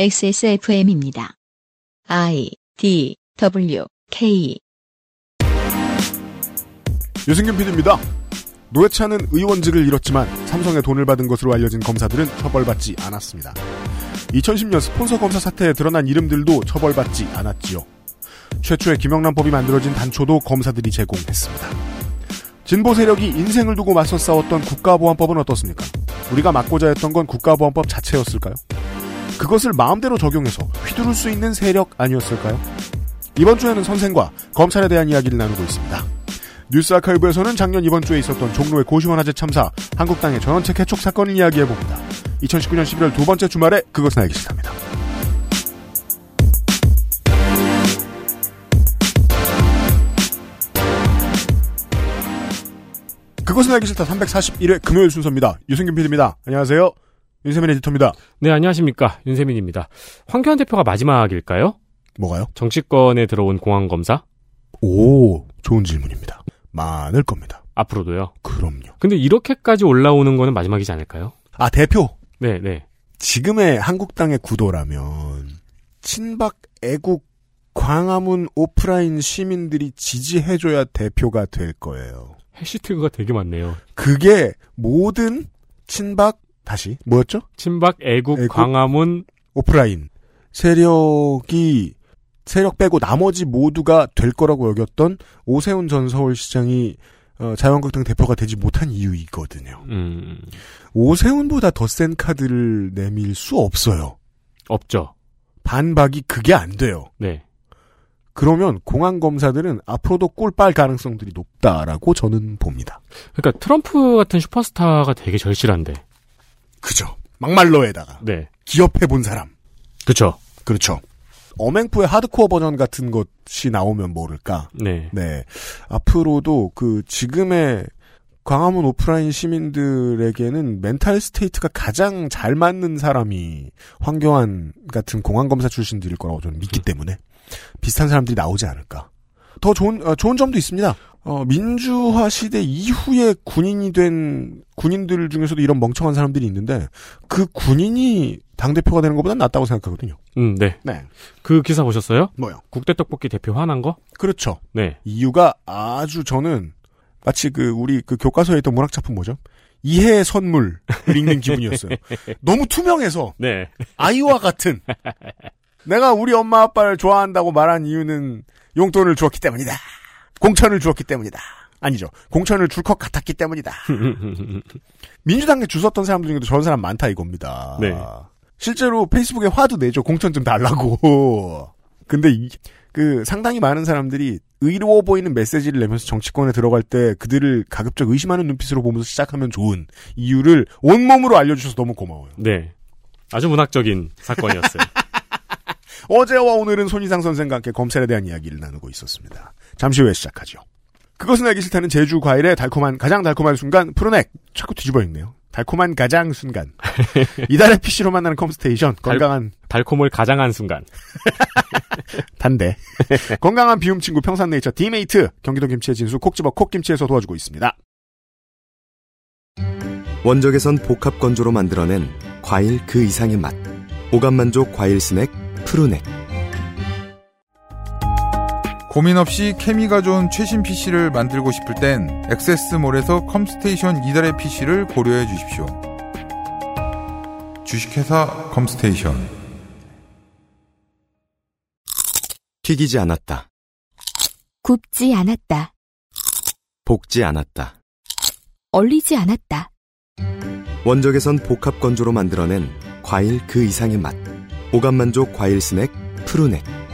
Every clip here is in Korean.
XSFM입니다. I D W K 유승균 PD입니다. 노회찬은 의원직을 잃었지만 삼성의 돈을 받은 것으로 알려진 검사들은 처벌받지 않았습니다. 2010년 스폰서 검사 사태에 드러난 이름들도 처벌받지 않았지요. 최초의 김영란법이 만들어진 단초도 검사들이 제공했습니다. 진보 세력이 인생을 두고 맞서 싸웠던 국가보안법은 어떻습니까? 우리가 막고자 했던 건 국가보안법 자체였을까요? 그것을 마음대로 적용해서 휘두를 수 있는 세력 아니었을까요? 이번 주에는 선생과 검찰에 대한 이야기를 나누고 있습니다. 뉴스 아카이브에서는 작년 이번 주에 있었던 종로의 고시원 화재 참사, 한국당의 전원책 해촉 사건을 이야기해봅니다. 2019년 11월 두 번째 주말에 그것은 알기 싫답니다. 그것은 알기 싫다 341회 금요일 순서입니다. 유승균 PD입니다. 안녕하세요. 윤세민 에디터입니다. 네, 안녕하십니까. 윤세민입니다. 황교안 대표가 마지막일까요? 뭐가요? 정치권에 들어온 공항검사? 오, 좋은 질문입니다. 많을 겁니다. 앞으로도요. 그럼요. 근데 이렇게까지 올라오는 거는 마지막이지 않을까요? 아, 대표. 네, 네. 지금의 한국당의 구도라면 친박 애국 광화문 오프라인 시민들이 지지해줘야 대표가 될 거예요. 해시태그가 되게 많네요. 그게 모든 친박 다시 뭐였죠? 친박, 애국, 애국? 광화문, 오프라인 세력이 세력 빼고 나머지 모두가 될 거라고 여겼던 오세훈 전 서울시장이 어, 자유한국당 대표가 되지 못한 이유이거든요. 음, 오세훈보다 더 센 카드를 내밀 수 없어요. 없죠. 반박이 그게 안 돼요. 네. 그러면 공안 검사들은 앞으로도 꿀빨 가능성들이 높다라고 저는 봅니다. 그러니까 트럼프 같은 슈퍼스타가 되게 절실한데. 그죠. 막말로에다가 네. 기업해 본 사람. 그쵸. 그렇죠. 어맹푸의 하드코어 버전 같은 것이 나오면 모를까. 네. 네. 앞으로도 그 지금의 광화문 오프라인 시민들에게는 mental state가 가장 잘 맞는 사람이 황교안 같은 공안검사 출신들일 거라고 저는 믿기 때문에 비슷한 사람들이 나오지 않을까. 더 좋은, 어, 좋은 점도 있습니다. 어, 민주화 시대 이후에 군인이 된 군인들 중에서도 이런 멍청한 사람들이 있는데 그 군인이 당 대표가 되는 것보다 낫다고 생각하거든요. 음, 네. 네. 그 기사 보셨어요? 뭐요? 국대 떡볶이 대표 화난 거? 그렇죠. 네. 이유가 아주 저는 마치 그 우리 그 교과서에 있던 문학 작품 뭐죠? 이해의 선물을 읽는 기분이었어요. 너무 투명해서 네. 아이와 같은 내가 우리 엄마 아빠를 좋아한다고 말한 이유는 용돈을 주었기 때문이다. 공천을 주었기 때문이다. 아니죠. 공천을 줄 것 같았기 때문이다. 민주당에 주웠던 사람들 중에도 저런 사람 많다 이겁니다. 네. 실제로 페이스북에 화도 내죠. 공천 좀 달라고. 근데 이, 그 상당히 많은 사람들이 의로워 보이는 메시지를 내면서 정치권에 들어갈 때 그들을 가급적 의심하는 눈빛으로 보면서 시작하면 좋은 이유를 온몸으로 알려주셔서 너무 고마워요. 네. 아주 문학적인 사건이었어요. 어제와 오늘은 손이상 선생과 함께 검찰에 대한 이야기를 나누고 있었습니다. 잠시 후에 시작하죠. 그것은 알기 싫다는 제주 과일의 달콤한 가장 달콤한 순간 푸르넥 자꾸 뒤집어 읽네요. 달콤한 가장 순간 이달의 PC로 만나는 컴스테이션 건강한 달 콤을 가장한 순간. 단대 건강한 비움 친구 평산네이처 디메이트 경기도 김치의 진수 콕집어 콕김치에서 도와주고 있습니다. 원적외선 복합 건조로 만들어낸 과일 그 이상의 맛. 오감 만족 과일 스낵 푸르넥. 고민 없이 케미가 좋은 최신 PC를 만들고 싶을 땐 액세스몰에서 컴스테이션 이달의 PC를 고려해 주십시오. 주식회사 컴스테이션 튀기지 않았다. 굽지 않았다. 볶지 않았다. 얼리지 않았다. 원적에선 복합 건조로 만들어낸 과일 그 이상의 맛. 오감만족 과일 스낵 푸르넥.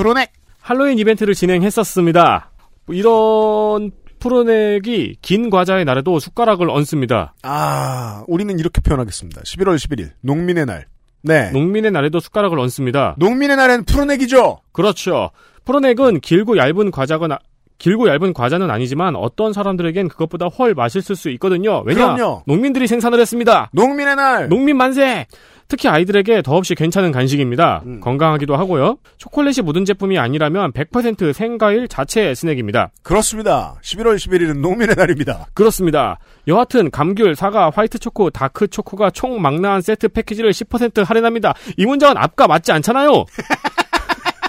푸르넥 할로윈 이벤트를 진행했었습니다. 이런 푸르넥이 긴 과자의 날에도 숟가락을 얹습니다. 아 우리는 이렇게 표현하겠습니다. 11월 11일 농민의 날. 네. 농민의 날에도 숟가락을 얹습니다. 농민의 날엔 푸르넥이죠. 그렇죠. 푸르넥은 길고 얇은 과자거나 길고 얇은 과자는 아니지만 어떤 사람들에겐 그것보다 훨 맛있을 수 있거든요. 왜냐? 그럼요. 농민들이 생산을 했습니다. 농민의 날. 농민 만세! 특히 아이들에게 더없이 괜찮은 간식입니다. 음. 건강하기도 하고요. 초콜릿이 묻은 제품이 아니라면 100% 생과일 자체 스낵입니다. 그렇습니다. 11월 11일은 농민의 날입니다. 그렇습니다. 여하튼 감귤, 사과, 화이트 초코, 다크 초코가 총 망라한 세트 패키지를 10% 할인합니다. 이 문장은 앞과 맞지 않잖아요.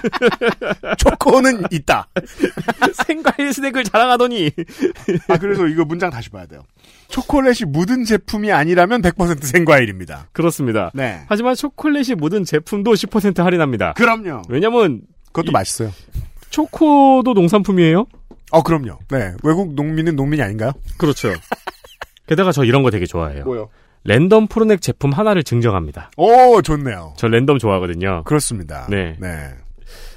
초코는 있다. 생과일 스낵을 자랑하더니 아 그래서 이거 문장 다시 봐야 돼요. 초콜릿이 묻은 제품이 아니라면 100% 생과일입니다. 그렇습니다. 네. 하지만 초콜릿이 묻은 제품도 10% 할인합니다. 그럼요. 왜냐면 그것도 이- 맛있어요. 초코도 농산품이에요? 어 그럼요. 네. 외국 농민은 농민이 아닌가요? 그렇죠. 게다가 저 이런 거 되게 좋아해요. 뭐요? 랜덤 푸르넥 제품 하나를 증정합니다. 오 좋네요. 저 랜덤 좋아하거든요. 그렇습니다. 네. 네.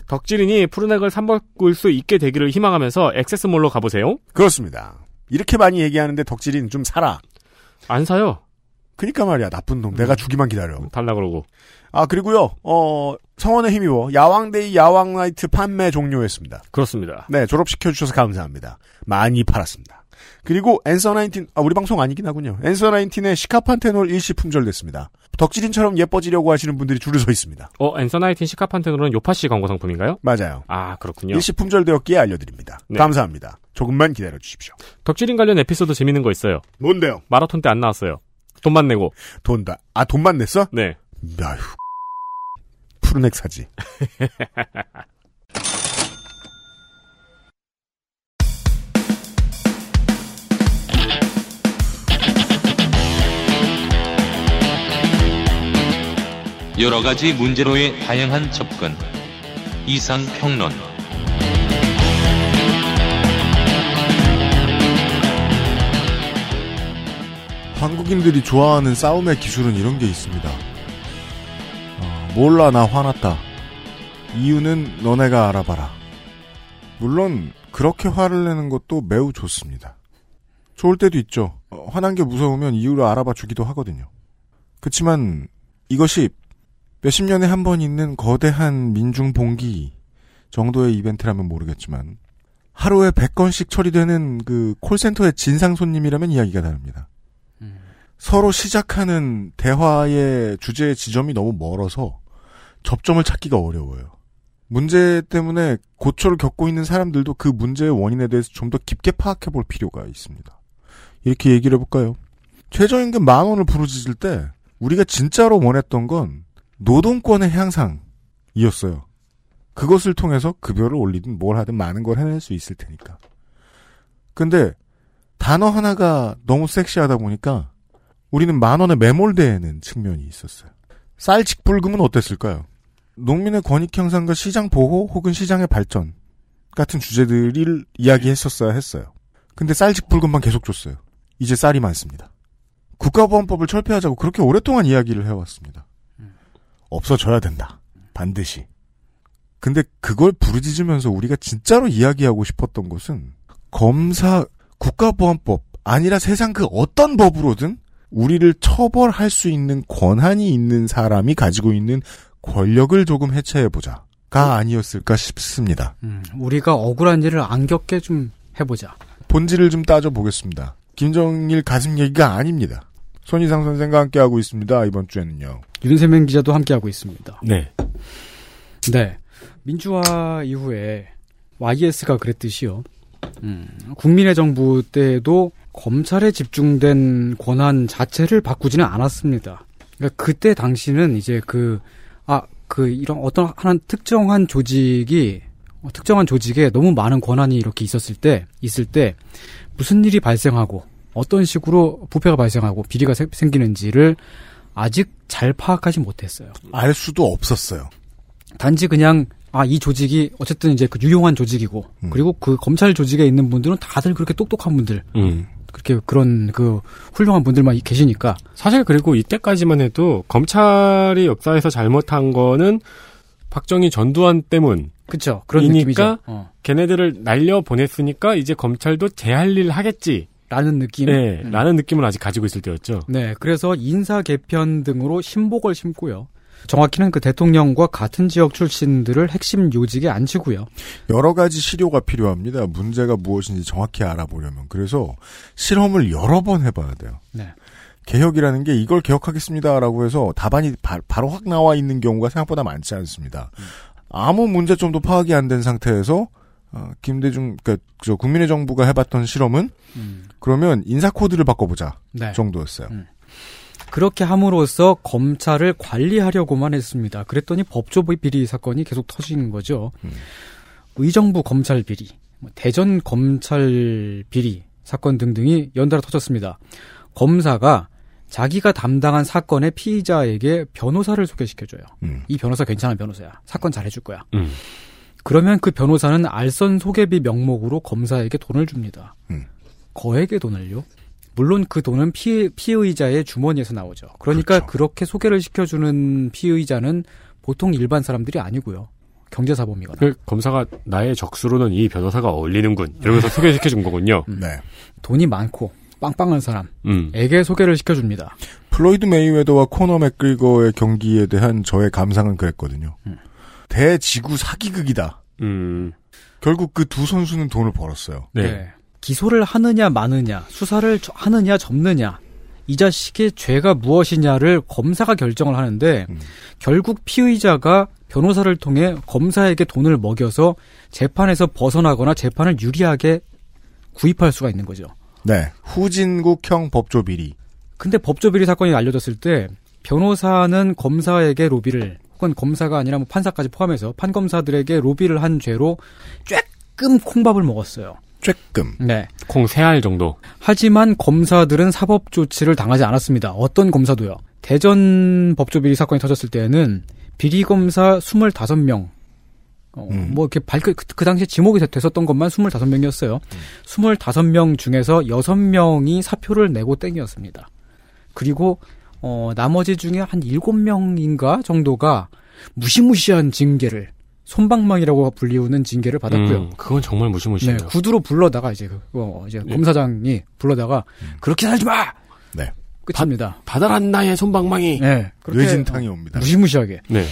덕질인이 푸르넥을 사먹을 수 있게 되기를 희망하면서 액세스몰로 가보세요. 그렇습니다. 이렇게 많이 얘기하는데 덕질인 좀 살아. 안 사요. 그니까 말이야 나쁜 놈. 내가 주기만 기다려. 달라 그러고. 아 그리고요. 어 성원에 힘입어 야왕데이 야왕라이트 판매 종료했습니다. 그렇습니다. 네 졸업시켜 주셔서 감사합니다. 많이 팔았습니다. 그리고 앤서 19, 아, 우리 방송 아니긴 하군요. 앤서 19의 시카판테놀 일시 품절됐습니다. 덕질인처럼 예뻐지려고 하시는 분들이 줄을 서 있습니다. 어, 앤서나이틴 시카판테놀은 요파시 광고 상품인가요? 맞아요. 아, 그렇군요. 일시 품절되었기에 알려드립니다. 네. 감사합니다. 조금만 기다려 주십시오. 덕질인 관련 에피소드 재밌는 거 있어요. 뭔데요? 마라톤 때 안 나왔어요. 돈만 내고. 돈 다. 아, 돈만 냈어? 네. 아휴. 푸르넥 사지. 여러 가지 문제로의 다양한 접근. 이상 평론. 한국인들이 좋아하는 싸움의 기술은 이런 게 있습니다. 어, 몰라, 나 화났다. 이유는 너네가 알아봐라. 물론, 그렇게 화를 내는 것도 매우 좋습니다. 좋을 때도 있죠. 어, 화난 게 무서우면 이유를 알아봐 주기도 하거든요. 그치만, 이것이 몇십 년에 한 번 있는 거대한 민중 봉기 정도의 이벤트라면 모르겠지만, 하루에 100건씩 처리되는 그 콜센터의 진상 손님이라면 이야기가 다릅니다. 서로 시작하는 대화의 주제의 지점이 너무 멀어서 접점을 찾기가 어려워요. 문제 때문에 고초를 겪고 있는 사람들도 그 문제의 원인에 대해서 좀 더 깊게 파악해 볼 필요가 있습니다. 이렇게 얘기를 해볼까요? 최저임금 만 원을 부르짖을 때 우리가 진짜로 원했던 건 노동권의 향상이었어요. 그것을 통해서 급여를 올리든 뭘 하든 많은 걸 해낼 수 있을 테니까. 근데 단어 하나가 너무 섹시하다 보니까 우리는 만 원에 매몰되는 측면이 있었어요. 쌀직불금은 어땠을까요? 농민의 권익 향상과 시장 보호 혹은 시장의 발전 같은 주제들을 이야기했었어야 했어요. 근데 쌀직불금만 계속 줬어요. 이제 쌀이 많습니다. 국가보안법을 철폐하자고 그렇게 오랫동안 이야기를 해왔습니다. 없어져야 된다. 반드시. 근데 그걸 부르짖으면서 우리가 진짜로 이야기하고 싶었던 것은 검사 국가보안법 아니라 세상 그 어떤 법으로든 우리를 처벌할 수 있는 권한이 있는 사람이 가지고 있는 권력을 조금 해체해보자가 아니었을까 싶습니다. 음, 우리가 억울한 일을 안 겪게 좀 해보자. 본질을 좀 따져보겠습니다. 김정일 가슴 얘기가 아닙니다. 손희상 선생과 함께하고 있습니다. 이번 주에는요. 윤세명 기자도 함께하고 있습니다. 네. 네. 민주화 이후에 YS가 그랬듯이요. 음, 국민의 정부 때도 검찰에 집중된 권한 자체를 바꾸지는 않았습니다. 그러니까 그때 당시는 이제 그, 아, 그 이런 어떤 하나 특정한 조직이 어, 특정한 조직에 너무 많은 권한이 이렇게 있었을 때, 있을 때 무슨 일이 발생하고 어떤 식으로 부패가 발생하고 비리가 생- 생기는지를 아직 잘 파악하지 못했어요. 알 수도 없었어요. 단지 그냥 아 이 조직이 어쨌든 이제 그 유용한 조직이고 음. 그리고 그 검찰 조직에 있는 분들은 다들 그렇게 똑똑한 분들 음. 그렇게 그런 그 훌륭한 분들만 계시니까 사실 그리고 이때까지만 해도 검찰이 역사에서 잘못한 거는 박정희 전두환 때문. 그쵸 그런 이니까 느낌이죠. 어. 걔네들을 날려 보냈으니까 이제 검찰도 제 할 일 하겠지. 라는 느낌. 네, 음. 라는 느낌을 아직 가지고 있을 때였죠. 네, 그래서 인사 개편 등으로 신복을 심고요. 정확히는 그 대통령과 같은 지역 출신들을 핵심 요직에 앉히고요. 여러 가지 시료가 필요합니다. 문제가 무엇인지 정확히 알아보려면. 그래서 실험을 여러 번 해봐야 돼요. 네. 개혁이라는 게 이걸 개혁하겠습니다라고 해서 답안이 바, 로확 나와 있는 경우가 생각보다 많지 않습니다. 아무 문제점도 파악이 안 된 상태에서 어, 김대중 그러니까 저 국민의 정부가 해봤던 실험은 그러면 인사 코드를 바꿔보자 네. 정도였어요. 음. 그렇게 함으로써 검찰을 관리하려고만 했습니다. 그랬더니 법조부 비리 사건이 계속 터지는 거죠. 음. 의정부 검찰 비리, 뭐 대전 검찰 비리 사건 등등이 연달아 터졌습니다. 검사가 자기가 담당한 사건의 피의자에게 변호사를 소개시켜줘요. 음. 이 변호사 괜찮은 변호사야. 사건 잘해줄 거야. 음. 그러면 그 변호사는 알선 소개비 명목으로 검사에게 돈을 줍니다. 음. 거액의 돈을요. 물론 그 돈은 피해, 피의자의 주머니에서 나오죠. 그러니까 그렇죠. 그렇게 소개를 시켜주는 피의자는 보통 일반 사람들이 아니고요. 경제사범이거나. 그 검사가 나의 적수로는 이 변호사가 어울리는군. 이러면서 소개시켜 준 거군요. 네. 돈이 많고 빵빵한 사람에게 음. 소개를 시켜줍니다. 플로이드 메이웨더와 코너 맥그리거의 경기에 대한 저의 감상은 그랬거든요. 음. 대지구 사기극이다. 음. 결국 그 두 선수는 돈을 벌었어요. 네. 기소를 하느냐 마느냐, 수사를 저- 하느냐 접느냐, 이 자식의 죄가 무엇이냐를 검사가 결정을 하는데 음. 결국 피의자가 변호사를 통해 검사에게 돈을 먹여서 재판에서 벗어나거나 재판을 유리하게 구입할 수가 있는 거죠. 네. 후진국형 법조 비리. 근데 법조 비리 사건이 알려졌을 때 변호사는 검사에게 로비를 혹은 검사가 아니라 뭐 판사까지 포함해서 판검사들에게 로비를 한 죄로 쬐끔 콩밥을 먹었어요. 쬐끔. 네. 콩 세 알 정도. 하지만 검사들은 사법 조치를 당하지 않았습니다. 어떤 검사도요. 대전 법조 비리 사건이 터졌을 때에는 비리 검사 25명 어, 음. 뭐 이렇게 밝 그, 그 당시에 지목이 됐- 됐었던 것만 25명이었어요. 25명 중에서 6명이 사표를 내고 땡이었습니다. 그리고 어, 나머지 중에 한 7명인가 정도가 무시무시한 징계를 손방망이라고 불리우는 징계를 받았고요. 음, 그건 정말 네, 무시무시해요. 구두로 불러다가 이제 그, 어, 이제 네. 검사장이 불러다가 그렇게 살지 마. 네. 끝입니다. 바다란 나의 손방망이. 네, 그렇게 뇌진탕이 옵니다. 무시무시하게 네.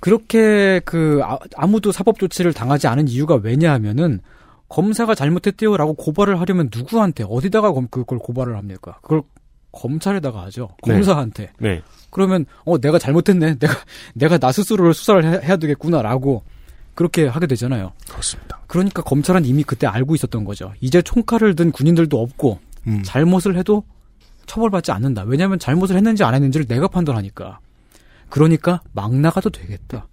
그렇게 그 아, 무도 사법 조치를 당하지 않은 이유가 왜냐하면은 검사가 잘못했대요라고 고발을 하려면 누구한테 어디다가 검- 그걸 고발을 합니까? 그걸 검찰에다가 하죠. 네. 검사한테. 네. 그러면 어 내가 잘못했네. 내가 내가 나 스스로를 수사를 해, 해야 되겠구나라고 그렇게 하게 되잖아요. 그렇습니다. 그러니까 검찰은 이미 그때 알고 있었던 거죠. 이제 총칼을 든 군인들도 없고 음. 잘못을 해도 처벌받지 않는다. 왜냐하면 잘못을 했는지 안 했는지를 내가 판단하니까. 그러니까 막 나가도 되겠다.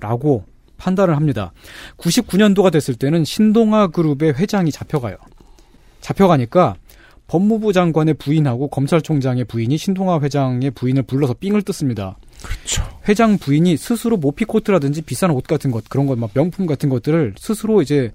라고 판단을 합니다. 99년도가 됐을 때는 신동아 그룹의 회장이 잡혀가요. 잡혀가니까 법무부 장관의 부인하고 검찰총장의 부인이 신동아 회장의 부인을 불러서 삥을 뜯습니다. 그렇죠. 회장 부인이 스스로 모피 코트라든지 비싼 옷 같은 것 그런 것 막 명품 같은 것들을 스스로 이제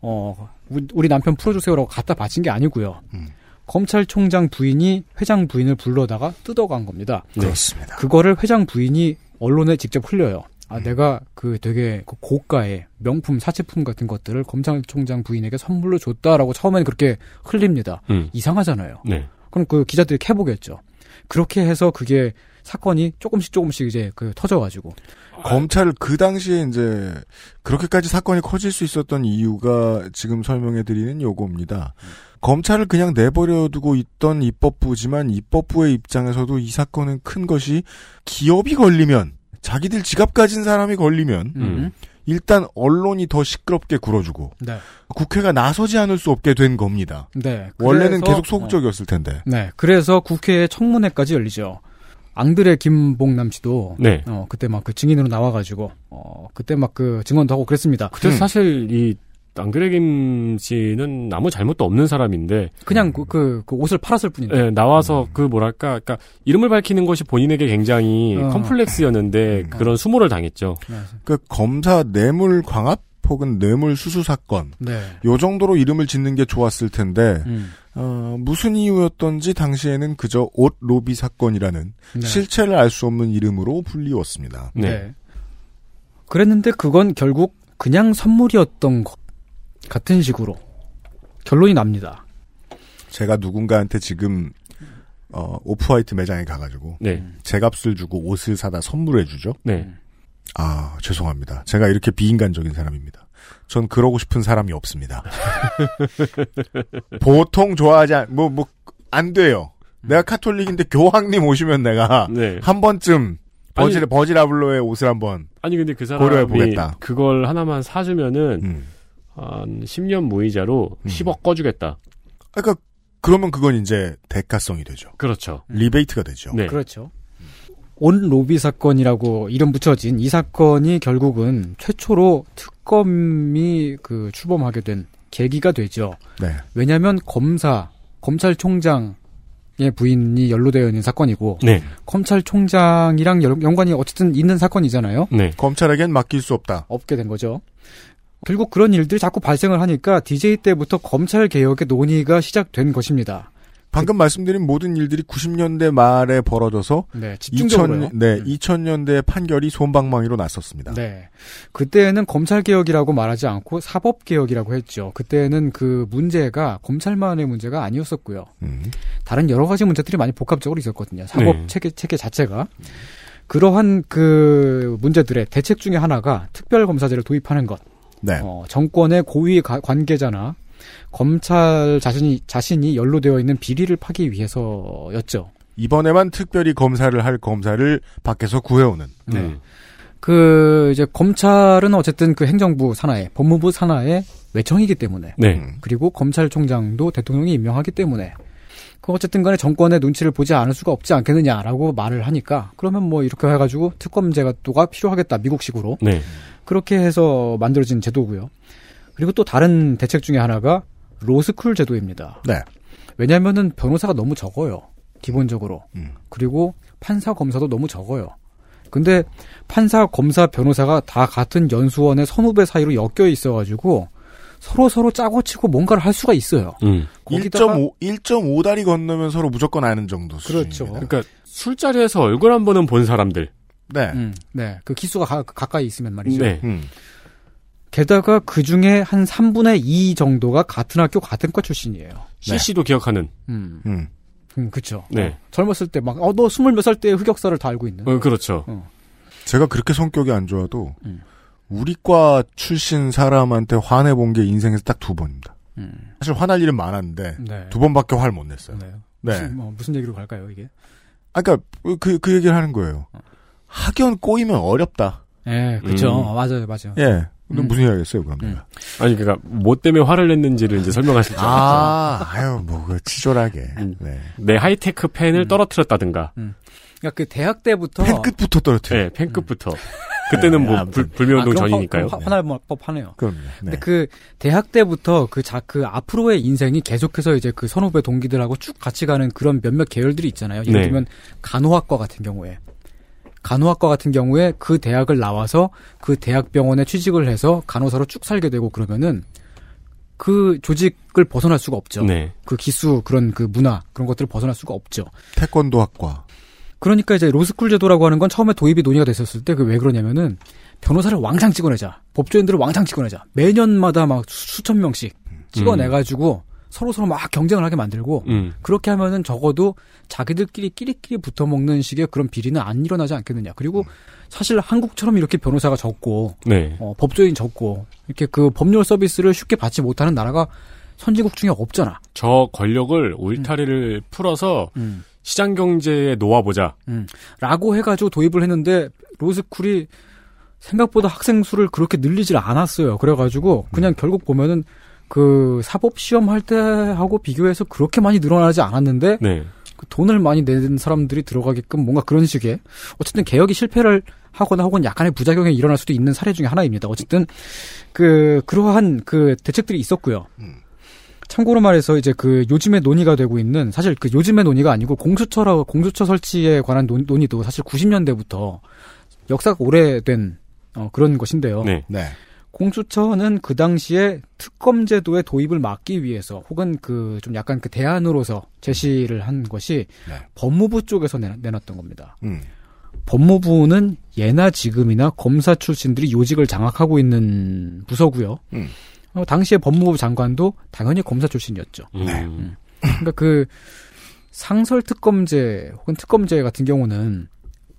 어 우- 우리 남편 풀어주세요라고 갖다 바친 게 아니고요. 음. 검찰총장 부인이 회장 부인을 불러다가 뜯어간 겁니다. 그렇습니다. 그거를 회장 부인이 언론에 직접 흘려요. 아, 음. 내가 그 되게 그 고가의 명품 사치품 같은 것들을 검찰총장 부인에게 선물로 줬다라고 처음에는 그렇게 흘립니다. 음. 이상하잖아요. 네. 그럼 그 기자들이 캐보겠죠. 그렇게 해서 그게 사건이 조금씩 조금씩 이제 그 터져가지고 검찰을 그 당시에 이제 그렇게까지 사건이 커질 수 있었던 이유가 지금 설명해드리는 요겁니다. 검찰을 그냥 내버려두고 있던 입법부지만 입법부의 입장에서도 이 사건은 큰 것이 기업이 걸리면 자기들 지갑 가진 사람이 걸리면 음. 일단 언론이 더 시끄럽게 굴어주고 네. 국회가 나서지 않을 수 없게 된 겁니다. 네. 원래는 그래서- 계속 소극적이었을 텐데. 어, 네. 그래서 국회 청문회까지 열리죠. 앙드레 김봉남 씨도 네. 어 그때 막 그 증인으로 나와가지고 어 그때 막 그 증언도 하고 그랬습니다. 그때 음. 사실 이 앙드레 김 씨는 아무 잘못도 없는 사람인데 그냥 그, 그, 그 옷을 팔았을 뿐인데. 예, 나와서 그 뭐랄까, 그러니까 이름을 밝히는 것이 본인에게 굉장히 어. 컴플렉스였는데 음. 그런 수모를 당했죠. 그 검사 뇌물 광합 혹은 뇌물 수수 사건 네. 요 정도로 이름을 짓는 게 좋았을 텐데 음. 어, 무슨 이유였던지 당시에는 그저 옷 로비 사건이라는 네. 실체를 알 수 없는 이름으로 불리웠습니다. 네. 네. 그랬는데 그건 결국 그냥 선물이었던 것 같은 식으로 결론이 납니다. 제가 누군가한테 지금 어, 오프화이트 매장에 가가지고 네. 제 값을 주고 옷을 사다 선물해 주죠. 네. 아 죄송합니다. 제가 이렇게 비인간적인 사람입니다. 전 그러고 싶은 사람이 없습니다. 보통 좋아하지 않, 뭐, 뭐, 안 돼요. 내가 카톨릭인데 교황님 오시면 내가 네. 한 번쯤 버질, 아니- 버질아블로의 옷을 한번, 아니 근데 그 사람이 고려해 보겠다. 그걸 하나만 사주면은 음. 한 10년 무이자로 음. 10억 꺼주겠다. 그러니까, 그러면 그건 이제 대가성이 되죠. 그렇죠. 리베이트가 되죠. 네. 그렇죠. 온 로비 사건이라고 이름 붙여진 이 사건이 결국은 최초로 특검이 그 출범하게 된 계기가 되죠. 네. 왜냐하면 검사, 검찰총장의 부인이 연루되어 있는 사건이고 네. 검찰총장이랑 연- 연관이 어쨌든 있는 사건이잖아요. 네. 검찰에겐 맡길 수 없다. 없게 된 거죠. 결국 그런 일들이 자꾸 발생을 하니까 DJ 때부터 검찰 개혁의 논의가 시작된 것입니다. 방금 말씀드린 모든 일들이 90년대 말에 벌어져서 네, 집중적으로요. 2000, 네, 음. 2000년대 판결이 손방망이로 났었습니다. 네. 그때는 검찰 개혁이라고 말하지 않고 사법 개혁이라고 했죠. 그때는 그 문제가 검찰만의 문제가 아니었었고요. 음. 다른 여러 가지 문제들이 많이 복합적으로 있었거든요. 사법 네. 체계 체계 자체가 그러한 그 문제들의 대책 중에 하나가 특별 검사제를 도입하는 것. 네. 어, 정권의 고위 가- 관계자나 검찰 자신이 자신이 연루되어 있는 비리를 파기 위해서였죠. 이번에만 특별히 검사를 할 검사를 밖에서 구해오는. 네. 그 이제 검찰은 어쨌든 그 행정부 산하에 법무부 산하의 외청이기 때문에 네. 음. 그리고 검찰총장도 대통령이 임명하기 때문에 그 어쨌든 간에 정권의 눈치를 보지 않을 수가 없지 않겠느냐라고 말을 하니까 그러면 뭐 이렇게 해가지고 특검제가 또가 필요하겠다 미국식으로 네. 그렇게 해서 만들어진 제도고요. 그리고 또 다른 대책 중에 하나가 로스쿨 제도입니다. 네. 왜냐하면은 변호사가 너무 적어요. 기본적으로. 음. 그리고 판사 검사도 너무 적어요. 근데 판사 검사 변호사가 다 같은 연수원의 선후배 사이로 엮여 있어가지고 서로 서로 짜고 치고 뭔가를 할 수가 있어요. 음. 거기다가 1.5, 1.5 다리 건너면 서로 무조건 아는 정도 그렇죠. 수준입니다. 그러니까 술자리에서 얼굴 한 번은 본 사람들. 네. 음, 네, 그 기수가 가, 가까이 있으면 말이죠. 네. 음. 게다가 그 중에 한 3분의 2 정도가 같은 학교 같은 과 출신이에요. CC도 기억하는. 음, 음. 음 그쵸. 네. 어, 젊었을 때 막, 어, 너 스물 몇 살 때 흑역사를 다 알고 있는. 어, 그렇죠. 제가 그렇게 성격이 안 좋아도 음. 우리과 출신 사람한테 화내본 게 인생에서 딱 두 번입니다. 음. 사실 화날 일은 많았는데 네. 두 번밖에 화를 못 냈어요. 네. 네. 무슨, 뭐, 무슨 얘기로 갈까요, 이게? 아까 그, 그 얘기를 하는 거예요. 학연 꼬이면 어렵다. 예, 그쵸. 음. 맞아요, 맞아요. 예. 근데 음. 무슨 이야기 했어요, 그럼 음. 아니 그러니까 뭐 때문에 화를 냈는지를 이제 설명하실 줄 알았죠. 아, 아유, 뭐, 그, 치졸하게. 음. 네. 내 하이테크 펜을 음. 떨어뜨렸다든가. 그러니까 그 대학 때부터. 펜 끝부터 떨어뜨려. 네, 펜 끝부터. 그때는 뭐 아, 불. 불매운동 아, 그럼 전이니까요. 화, 화날 법하네요. 그럼요. 네. 근데 그 대학 때부터 그자그 앞으로의 인생이 계속해서 이제 그 선후배 동기들하고 쭉 같이 가는 그런 몇몇 계열들이 있잖아요. 예를 네. 들면 간호학과 같은 경우에 간호학과 같은 경우에 그 대학을 나와서 그 대학병원에 취직을 해서 간호사로 쭉 살게 되고 그러면은 그 조직을 벗어날 수가 없죠. 네. 그 기수 그런 그 문화 그런 것들을 벗어날 수가 없죠. 태권도 학과. 그러니까 이제 로스쿨 제도라고 하는 건 처음에 도입이 논의가 됐었을 때 그 왜 그러냐면은 변호사를 왕창 찍어내자. 법조인들을 왕창 찍어내자. 매년마다 막 수- 수천 명씩 찍어내가지고 서로 서로 막 경쟁을 하게 만들고 음. 그렇게 하면은 적어도 자기들끼리 끼리끼리 붙어 먹는 식의 그런 비리는 안 일어나지 않겠느냐. 그리고 사실 한국처럼 이렇게 변호사가 적고 네. 어, 법조인 적고 이렇게 그 법률 서비스를 쉽게 받지 못하는 나라가 선진국 중에 없잖아. 저 권력을 울타리를 풀어서 음. 시장 경제에 놓아보자. 라고 해가지고 도입을 했는데 로스쿨이 생각보다 학생 수를 그렇게 늘리질 않았어요. 그래가지고 그냥 결국 보면은 그 사법 시험 할 때 하고 비교해서 그렇게 많이 늘어나지 않았는데 네. 그 돈을 많이 내는 사람들이 들어가게끔 뭔가 그런 식의 어쨌든 개혁이 실패를 하거나 혹은 약간의 부작용이 일어날 수도 있는 사례 중에 하나입니다. 어쨌든 그 그러한 그 대책들이 있었고요. 참고로 말해서 이제 그 요즘에 논의가 되고 있는 사실 그 요즘의 논의가 아니고 공수처라고 공수처 설치에 관한 논, 논의도 사실 90년대부터 역사가 오래된 어, 그런 것인데요. 네. 네. 공수처는 그 당시에 특검 제도의 도입을 막기 위해서 혹은 그 좀 약간 그 대안으로서 제시를 한 것이 네. 법무부 쪽에서 내, 내놨던 겁니다. 음. 법무부는 예나 지금이나 검사 출신들이 요직을 장악하고 있는 부서고요. 음. 어, 당시에 법무부 장관도 당연히 검사 출신이었죠. 음. 네. 그러니까 그 상설 특검제 혹은 특검제 같은 경우는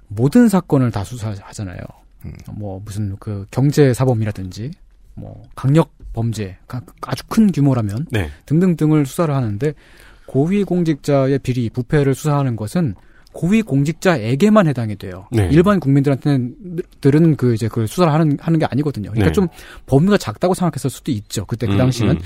모든 사건을 다 수사하잖아요. 음. 뭐 무슨 그 경제 사범이라든지 뭐 강력 범죄 가- 아주 큰 규모라면 네. 등등등을 수사를 하는데 고위 공직자의 비리 부패를 수사하는 것은 고위 공직자에게만 해당이 돼요. 네. 일반 국민들한테는 들은 그 이제 그 수사를 하는 하는 게 아니거든요. 그러니까 네. 좀 범위가 작다고 생각했을 수도 있죠. 그때 그 음, 당시는 음.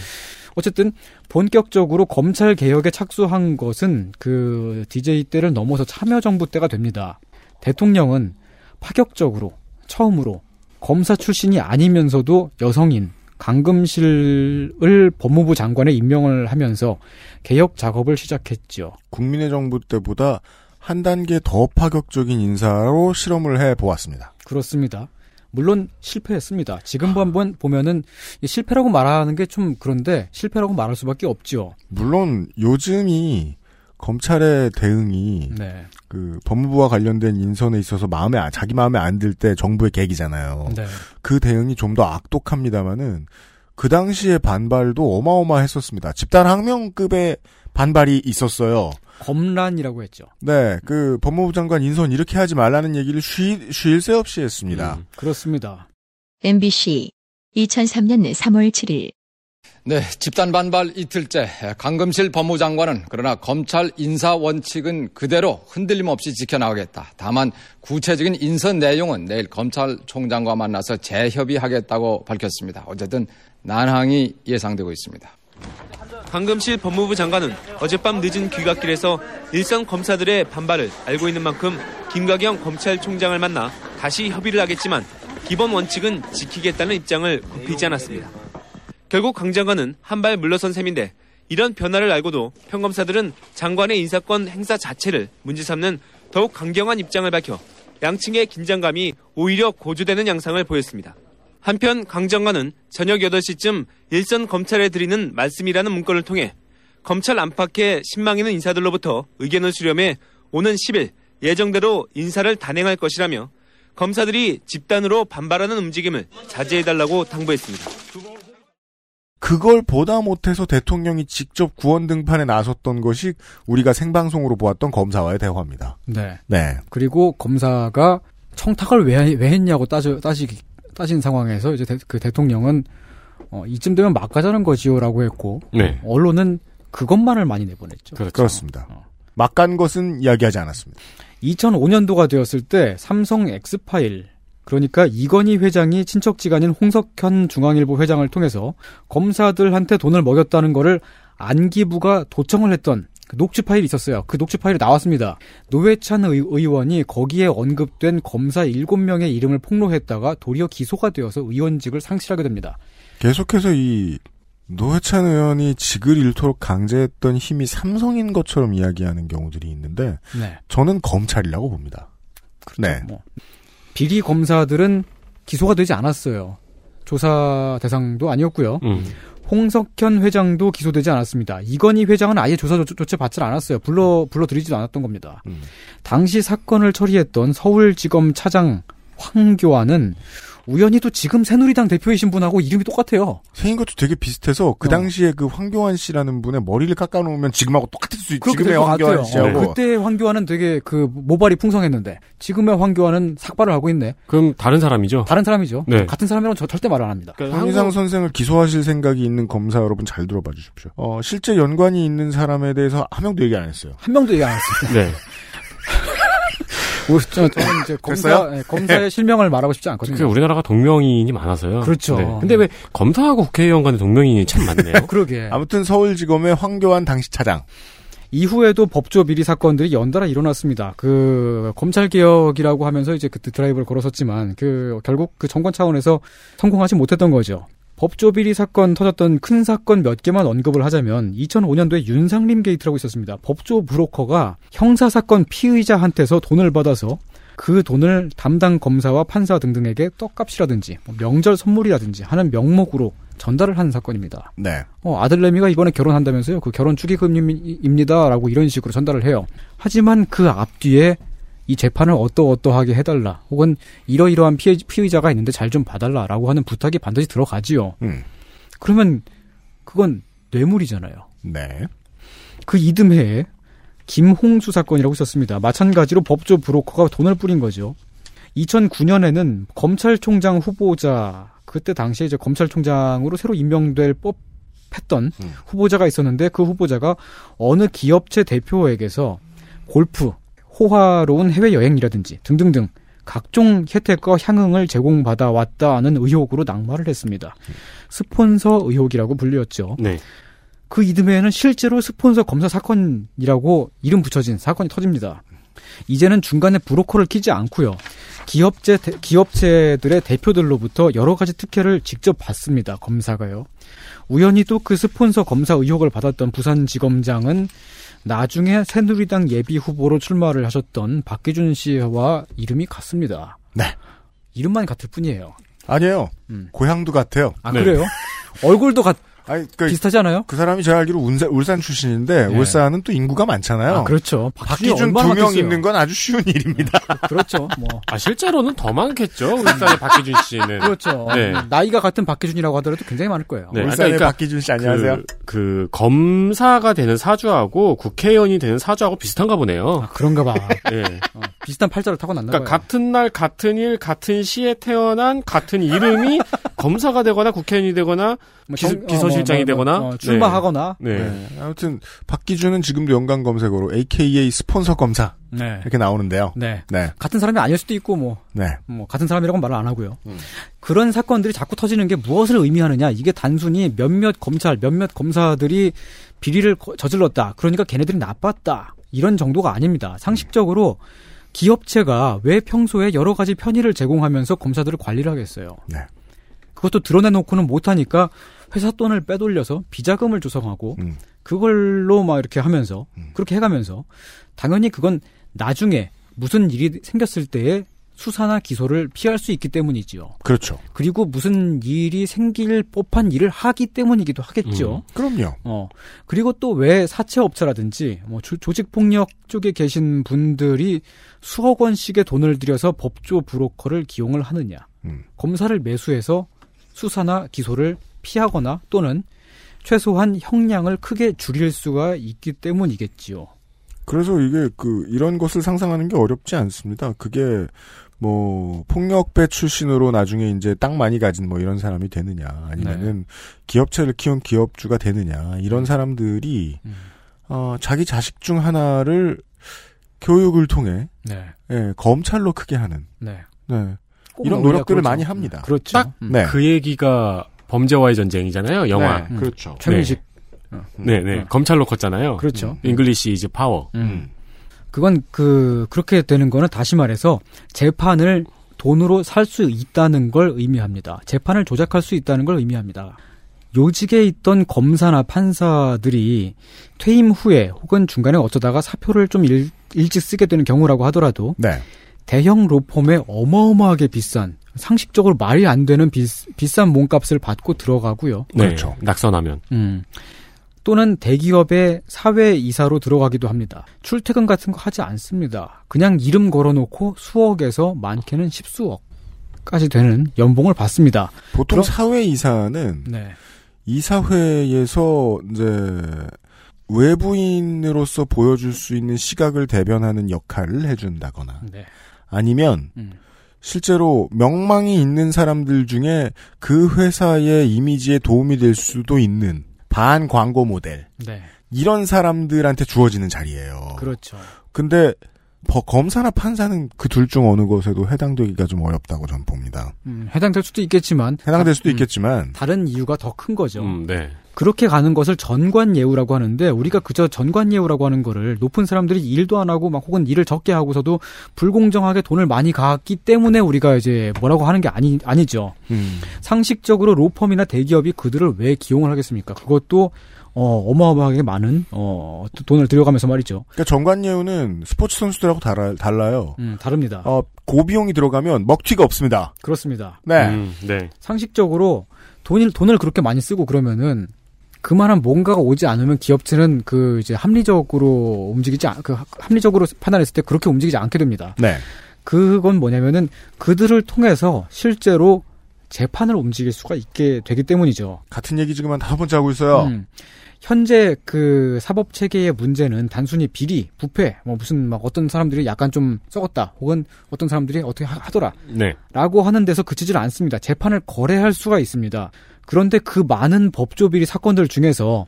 어쨌든 본격적으로 검찰 개혁에 착수한 것은 그 DJ 때를 넘어서 참여정부 때가 됩니다. 대통령은 파격적으로 처음으로 검사 출신이 아니면서도 여성인 강금실을 법무부 장관에 임명을 하면서 개혁 작업을 시작했죠. 국민의 정부 때보다 한 단계 더 파격적인 인사로 실험을 해 보았습니다. 그렇습니다. 물론 실패했습니다. 지금 한번 보면은 실패라고 말하는 게 좀 그런데 실패라고 말할 수밖에 없죠. 물론 요즘이 검찰의 대응이 네. 그 법무부와 관련된 인선에 있어서 마음에 안- 자기 마음에 안 들 때 정부의 계기잖아요. 네. 그 대응이 좀 더 악독합니다마는 그 당시의 반발도 어마어마했었습니다. 집단 항명급의 반발이 있었어요. 검란이라고 했죠. 네, 그 법무부 장관 인선 이렇게 하지 말라는 얘기를 쉴, 쉴 새 없이 했습니다. 음. 그렇습니다. MBC 2003년 3월 7일 네, 집단 반발 이틀째 강금실 법무장관은 그러나 검찰 인사 원칙은 그대로 흔들림 없이 지켜나가겠다. 다만 구체적인 인선 내용은 내일 검찰총장과 만나서 재협의하겠다고 밝혔습니다. 어쨌든 난항이 예상되고 있습니다. 강금실 법무부 장관은 어젯밤 늦은 귀갓길에서 일선 검사들의 반발을 알고 있는 만큼 김가경 검찰총장을 만나 다시 협의를 하겠지만 기본 원칙은 지키겠다는 입장을 굽히지 않았습니다. 결국 강 장관은 한 발 물러선 셈인데 이런 변화를 알고도 평검사들은 장관의 인사권 행사 자체를 문제 삼는 더욱 강경한 입장을 밝혀 양측의 긴장감이 오히려 고조되는 양상을 보였습니다. 한편 강 장관은 저녁 8시쯤 일선 검찰에 드리는 말씀이라는 문건을 통해 검찰 안팎의 신망 있는 인사들로부터 의견을 수렴해 오는 10일 예정대로 인사를 단행할 것이라며 검사들이 집단으로 반발하는 움직임을 자제해달라고 당부했습니다. 그걸 보다 못해서 대통령이 직접 구원 등판에 나섰던 것이 우리가 생방송으로 보았던 검사와의 대화입니다. 네. 네. 그리고 검사가 청탁을 왜, 왜 했냐고 따져, 따지, 따진 상황에서 이제 대, 그 대통령은 어, 이쯤 되면 막 가자는 거지요라고 했고 네. 언론은 그것만을 많이 내보냈죠. 그렇죠. 그렇습니다. 어. 막간 것은 이야기하지 않았습니다. 2005년도가 되었을 때 삼성 엑스파일 그러니까 이건희 회장이 친척지간인 홍석현 중앙일보 회장을 통해서 검사들한테 돈을 먹였다는 거를 안기부가 도청을 했던 그 녹취 파일이 있었어요. 그 녹취 파일이 나왔습니다. 노회찬 의, 의원이 거기에 언급된 검사 7명의 이름을 폭로했다가 도리어 기소가 되어서 의원직을 상실하게 됩니다. 계속해서 이 노회찬 의원이 직을 잃도록 강제했던 힘이 삼성인 것처럼 이야기하는 경우들이 있는데 네. 저는 검찰이라고 봅니다. 네. 뭐 비리 검사들은 기소가 되지 않았어요. 조사 대상도 아니었고요. 음. 홍석현 회장도 기소되지 않았습니다. 이건희 회장은 아예 조사조차 받지 않았어요. 불러 불러들이지도 않았던 겁니다. 음. 당시 사건을 처리했던 서울지검 차장 황교안은 우연히 또 지금 새누리당 대표이신 분하고 이름이 똑같아요. 생긴 것도 되게 비슷해서 그 어. 당시에 그 황교안 씨라는 분의 머리를 깎아놓으면 지금하고 똑같을 수있 그렇게 지금의 황교안 같아요. 씨하고 어, 그때 황교안은 되게 그 모발이 풍성했는데 지금의 황교안은 삭발을 하고 있네. 그럼 다른 사람이죠. 다른 사람이죠. 네. 같은 사람이라면 저 절대 말 안 합니다. 그러니까 황희상 한국- 선생을 기소하실 생각이 있는 검사 여러분 잘 들어봐 주십시오. 어, 실제 연관이 있는 사람에 대해서 한 명도 얘기 안 했어요. 한 명도 얘기 안 했어요. 네. 우리 저, 저는 이제 검사? 예, 검사의 실명을 말하고 싶지 않거든요. 그 우리나라가 동명이인이 많아서요. 그렇죠. 네. 근데 왜 검사하고 국회의원 간의 동명이인이 참 많네요. 그러게. 아무튼 서울지검의 황교안 당시 차장. 이후에도 법조 비리 사건들이 연달아 일어났습니다. 그 검찰 개혁이라고 하면서 이제 그때 드라이브를 걸었었지만 그 결국 그 정권 차원에서 성공하지 못했던 거죠. 법조 비리 사건 터졌던 큰 사건 몇 개만 언급을 하자면 2005년도에 윤상림 게이트라고 있었습니다. 법조 브로커가 형사 사건 피의자한테서 돈을 받아서 그 돈을 담당 검사와 판사 등등에게 떡값이라든지 뭐 명절 선물이라든지 하는 명목으로 전달을 한 사건입니다. 네. 어, 아들내미가 이번에 결혼한다면서요. 그 결혼 축의금입니다라고 이런 식으로 전달을 해요. 하지만 그 앞뒤에 이 재판을 어떠어떠하게 해달라. 혹은 이러이러한 피해, 피의자가 있는데 잘 좀 봐달라라고 하는 부탁이 반드시 들어가지요. 음. 그러면 그건 뇌물이잖아요. 네. 그 이듬해에 김홍수 사건이라고 있었습니다. 마찬가지로 법조 브로커가 돈을 뿌린 거죠. 2009년에는 검찰총장 후보자 그때 당시에 이제 검찰총장으로 새로 임명될 법했던 음. 후보자가 있었는데 그 후보자가 어느 기업체 대표에게서 골프, 호화로운 해외 여행이라든지 등등등 각종 혜택과 향응을 제공받아 왔다는 의혹으로 낙마를 했습니다. 스폰서 의혹이라고 불렸죠. 네. 그 이듬해에는 실제로 스폰서 검사 사건이라고 이름 붙여진 사건이 터집니다. 이제는 중간에 브로커를 끼지 않고요. 기업체 대- 기업체들의 대표들로부터 여러 가지 특혜를 직접 받습니다. 검사가요. 우연히 또 그 스폰서 검사 의혹을 받았던 부산지검장은 나중에 새누리당 예비 후보로 출마를 하셨던 박기준 씨와 이름이 같습니다. 네. 이름만 같을 뿐이에요. 아니에요. 음. 고향도 같아요. 아 그래요? 얼굴도 같 아니, 그, 비슷하지 않아요? 그 사람이 제가 알기로 울산, 울산 출신인데 네. 울산은 또 인구가 많잖아요. 아 그렇죠. 박기준 두 명. 있는 건 아주 쉬운 일입니다. 그렇죠. 뭐 아, 실제로는 더 많겠죠. 울산의 박기준 씨는. 그렇죠. 네. 나이가 같은 박기준이라고 하더라도 굉장히 많을 거예요. 네. 울산의 그러니까 박기준 씨 안녕하세요. 그, 그 검사가 되는 사주하고 국회의원이 되는 사주하고 비슷한가 보네요. 아, 그런가 봐. 예. 어, 비슷한 팔자를 타고 났나 그러니까 봐요. 같은 날 같은 일 같은 시에 태어난 같은 이름이 검사가 되거나 국회의원이 되거나 뭐 비서, 정- 어, 비서 실장이 뭐, 뭐, 되거나 어, 출마하거나 네. 네. 네. 아무튼 박기준은 지금도 연관 검색어로 AKA 스폰서 검사 네. 이렇게 나오는데요. 네. 네. 같은 사람이 아닐 수도 있고 뭐, 네. 뭐 같은 사람이라고 말을 안 하고요. 음. 그런 사건들이 자꾸 터지는 게 무엇을 의미하느냐? 이게 단순히 몇몇 검찰, 몇몇 검사들이 비리를 거- 저질렀다. 그러니까 걔네들이 나빴다. 이런 정도가 아닙니다. 상식적으로 기업체가 왜 평소에 여러 가지 편의를 제공하면서 검사들을 관리를 하겠어요. 네. 그것도 드러내놓고는 못하니까 회사 돈을 빼돌려서 비자금을 조성하고 음. 그걸로 막 이렇게 하면서 음. 그렇게 해가면서 당연히 그건 나중에 무슨 일이 생겼을 때에 수사나 기소를 피할 수 있기 때문이지요. 그렇죠. 그리고 무슨 일이 생길 법한 일을 하기 때문이기도 하겠죠. 그럼요. 어 그리고 또 왜 사채업자라든지 뭐 조, 조직 폭력 쪽에 계신 분들이 수억 원씩의 돈을 들여서 법조 브로커를 기용을 하느냐? 음. 검사를 매수해서 수사나 기소를 피하거나 또는 최소한 형량을 크게 줄일 수가 있기 때문이겠지요. 그래서 이게 그 이런 것을 상상하는 게 어렵지 않습니다. 그게 뭐 폭력배 출신으로 나중에 이제 땅 많이 가진 뭐 이런 사람이 되느냐 아니면은 기업체를 키운 기업주가 되느냐 이런 사람들이 음. 어 자기 자식 중 하나를 교육을 통해 네, 예, 검찰로 크게 하는 네. 네. 꼭 이런 노력들을 그러죠. 많이 합니다. 그렇죠. 딱 음. 네. 그 얘기가 범죄와의 전쟁이잖아요. 영화. 네, 음. 그렇죠. 최민식. 네, 네. 음. 검찰로 컸잖아요. 그렇죠. English is power. 음. 그건 그 그렇게 되는 거는 다시 말해서 재판을 돈으로 살 수 있다는 걸 의미합니다. 재판을 조작할 수 있다는 걸 의미합니다. 요직에 있던 검사나 판사들이 퇴임 후에 혹은 중간에 어쩌다가 사표를 좀 일, 일찍 쓰게 되는 경우라고 하더라도 네. 대형 로펌에 어마어마하게 비싼 상식적으로 말이 안 되는 비, 비싼 몸값을 받고 들어가고요. 네. 그렇죠. 낙선하면. 음. 또는 대기업의 사회 이사로 들어가기도 합니다. 출퇴근 같은 거 하지 않습니다. 그냥 이름 걸어놓고 수억에서 많게는 십수억까지 되는 연봉을 받습니다. 보통 그럼- 사회 이사는 네. 이사회에서 이제 외부인으로서 보여줄 수 있는 시각을 대변하는 역할을 해준다거나 네. 아니면 음. 실제로 명망이 있는 사람들 중에 그 회사의 이미지에 도움이 될 수도 있는 반 광고 모델 네. 이런 사람들한테 주어지는 자리예요. 그렇죠. 근데 버- 검사나 판사는 그 둘 중 어느 것에도 해당되기가 좀 어렵다고 저는 봅니다. 음, 해당될 수도 있겠지만 해당될 수도 음, 있겠지만 다른 이유가 더 큰 거죠. 음, 네. 그렇게 가는 것을 전관예우라고 하는데 우리가 그저 전관예우라고 하는 거를 높은 사람들이 일도 안 하고 막 혹은 일을 적게 하고서도 불공정하게 돈을 많이 갖기 때문에 우리가 이제 뭐라고 하는 게 아니 아니죠. 음, 상식적으로 로펌이나 대기업이 그들을 왜 기용을 하겠습니까? 그것도 어, 어마어마하게 많은 어, 돈을 들여가면서 말이죠. 그러니까 정관예우는 스포츠 선수들하고 달라, 달라요. 음, 다릅니다. 어, 고비용이 들어가면 먹튀가 없습니다. 그렇습니다. 네. 음, 네. 상식적으로 돈을 돈을 그렇게 많이 쓰고 그러면은 그만한 뭔가가 오지 않으면 기업체는 그 이제 합리적으로 움직이지 않, 그 합리적으로 판단했을 때 그렇게 움직이지 않게 됩니다. 네. 그건 뭐냐면은 그들을 통해서 실제로 재판을 움직일 수가 있게 되기 때문이죠. 같은 얘기 지금 한 다섯 번째 하고 있어요. 음. 현재 그 사법 체계의 문제는 단순히 비리, 부패, 뭐 무슨 막 어떤 사람들이 약간 좀 썩었다, 혹은 어떤 사람들이 어떻게 하- 하더라, 네. 라고 하는 데서 그치질 않습니다. 재판을 거래할 수가 있습니다. 그런데 그 많은 법조비리 사건들 중에서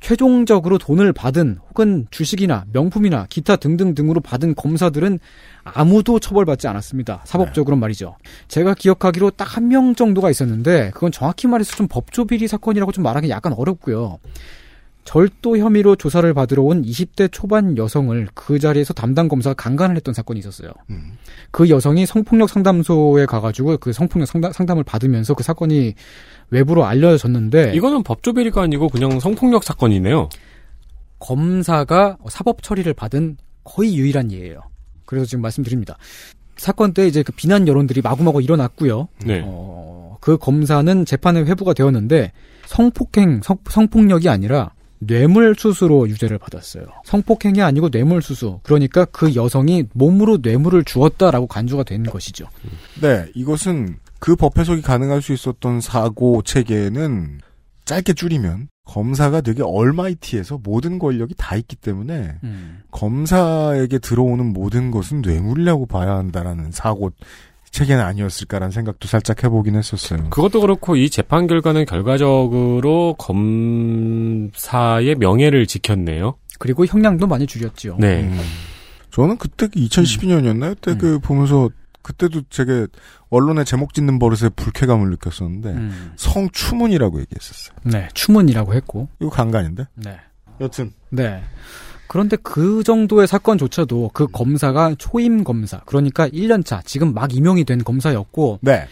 최종적으로 돈을 받은 혹은 주식이나 명품이나 기타 등등등으로 받은 검사들은 아무도 처벌받지 않았습니다. 사법적으로 말이죠. 제가 기억하기로 딱 한 명 정도가 있었는데 그건 정확히 말해서 좀 법조비리 사건이라고 좀 말하기 약간 어렵고요. 절도 혐의로 조사를 받으러 온 20대 초반 여성을 그 자리에서 담당 검사가 강간을 했던 사건이 있었어요. 그 여성이 성폭력 상담소에 가가지고 그 성폭력 상담, 상담 을 받으면서 그 사건이 외부로 알려졌는데 이거는 법조비리가 아니고 그냥 성폭력 사건이네요. 검사가 사법 처리를 받은 거의 유일한 예예요. 그래서 지금 말씀드립니다. 사건 때 이제 그 비난 여론들이 마구마구 일어났고요. 네. 어, 그 검사는 재판에 회부가 되었는데 성폭행, 성, 성폭력이 아니라 뇌물수수로 유죄를 받았어요. 성폭행이 아니고 뇌물수수. 그러니까 그 여성이 몸으로 뇌물을 주었다라고 간주가 된 것이죠. 네, 이것은 그 법 해석이 가능할 수 있었던 사고 체계는 짧게 줄이면 검사가 되게 얼마이티해서 모든 권력이 다 있기 때문에 음. 검사에게 들어오는 모든 것은 뇌물이라고 봐야 한다라는 사고 체계는 아니었을까라는 생각도 살짝 해보긴 했었어요. 그것도 그렇고 이 재판 결과는 결과적으로 검사의 명예를 지켰네요. 그리고 형량도 많이 줄였죠. 네. 음. 저는 그때 2012년이었나요? 그때 음. 그 보면서 그때도 제가 언론에 제목 짓는 버릇에 불쾌감을 느꼈었는데 음. 성추문이라고 얘기했었어요. 네, 추문이라고 했고. 이거 강간인데? 네. 여튼 네. 그런데 그 정도의 사건조차도 그 검사가 초임 검사, 그러니까 1년차, 지금 막 임용이 된 검사였고, 네.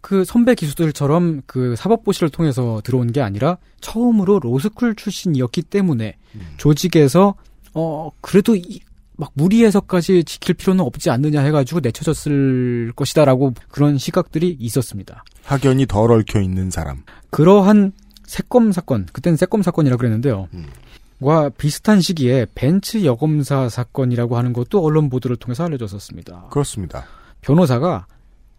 그 선배 기수들처럼 그 사법고시를 통해서 들어온 게 아니라 처음으로 로스쿨 출신이었기 때문에 조직에서, 어, 그래도 이, 막 무리해서까지 지킬 필요는 없지 않느냐 해가지고 내쳐졌을 것이다라고 그런 시각들이 있었습니다. 학연이 덜 얽혀 있는 사람. 그러한 새검 사건, 그때는 새검 사건이라고 그랬는데요. 음. 와 비슷한 시기에 벤츠 여검사 사건이라고 하는 것도 언론 보도를 통해서 알려졌었습니다. 그렇습니다. 변호사가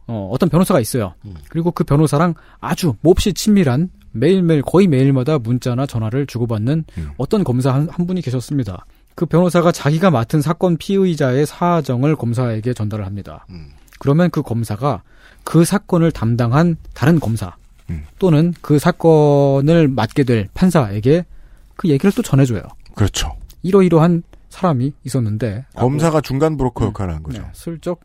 어, 어떤 변호사가 있어요. 음. 그리고 그 변호사랑 아주 몹시 친밀한 매일매일 거의 매일마다 문자나 전화를 주고받는 음. 어떤 검사 한, 한 분이 계셨습니다. 그 변호사가 자기가 맡은 사건 피의자의 사정을 검사에게 전달을 합니다. 음. 그러면 그 검사가 그 사건을 담당한 다른 검사 음. 또는 그 사건을 맡게 될 판사에게 그 얘기를 또 전해줘요. 그렇죠. 이러이러한 사람이 있었는데 검사가 중간 브로커 역할을 한 거죠. 네, 슬쩍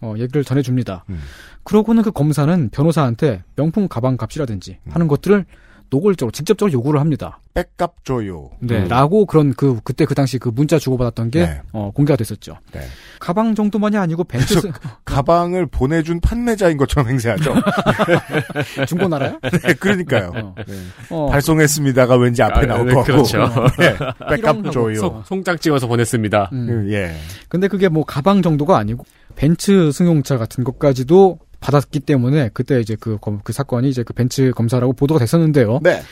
어, 얘기를 전해줍니다. 음. 그러고는 그 검사는 변호사한테 명품 가방 값이라든지 음. 하는 것들을 노골적으로 직접적으로 요구를 합니다. 백값 줘요. 네, 음. 라고 그런 그 그때 그 당시 그 문자 주고받았던 게 네. 어, 공개가 됐었죠. 네. 가방 정도만이 아니고 벤츠 가방을 보내준 판매자인 것처럼 행세하죠. 중고 나라요? 네, 그러니까요. 어. 네. 어, 발송했습니다가 왠지 앞에 아, 나올 네, 거고. 그렇죠. 네, 백값 줘요. 송- 송장 찍어서 보냈습니다. 음. 그, 예. 근데 그게 뭐 가방 정도가 아니고 벤츠 승용차 같은 것까지도 받았기 때문에 그때 이제 그, 검- 그 사건이 이제 그 벤츠 검사라고 보도가 됐었는데요. 네.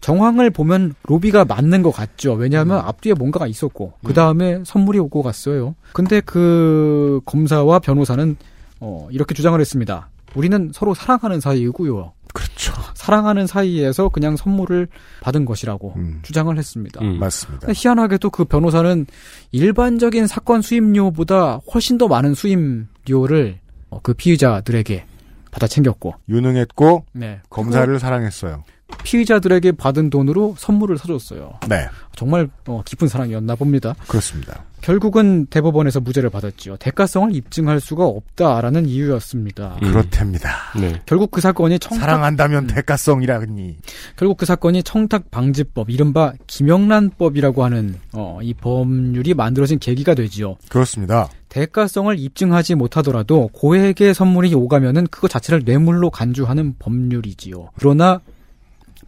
정황을 보면 로비가 맞는 것 같죠. 왜냐하면 앞뒤에 뭔가가 있었고 그 다음에 선물이 오고 갔어요. 근데 그 검사와 변호사는 어, 이렇게 주장을 했습니다. 우리는 서로 사랑하는 사이이고요. 그렇죠. 사랑하는 사이에서 그냥 선물을 받은 것이라고 음. 주장을 했습니다. 음. 맞습니다. 희한하게도 그 변호사는 일반적인 사건 수임료보다 훨씬 더 많은 수임료를 어, 그 피의자들에게 받아 챙겼고, 유능했고 네. 검사를 사랑했어요. 피의자들에게 받은 돈으로 선물을 사줬어요. 네. 정말 어, 깊은 사랑이었나 봅니다. 그렇습니다. 결국은 대법원에서 무죄를 받았지요. 대가성을 입증할 수가 없다라는 이유였습니다. 음. 그렇답니다. 네. 결국 그 사건이 청탁 사랑한다면 대가성이라니. 결국 그 사건이 청탁 방지법 이른바 김영란법이라고 하는 어, 이 법률이 만들어진 계기가 되지요. 그렇습니다. 대가성을 입증하지 못하더라도 고액의 선물이 오가면은 그거 자체를 뇌물로 간주하는 법률이지요. 그러나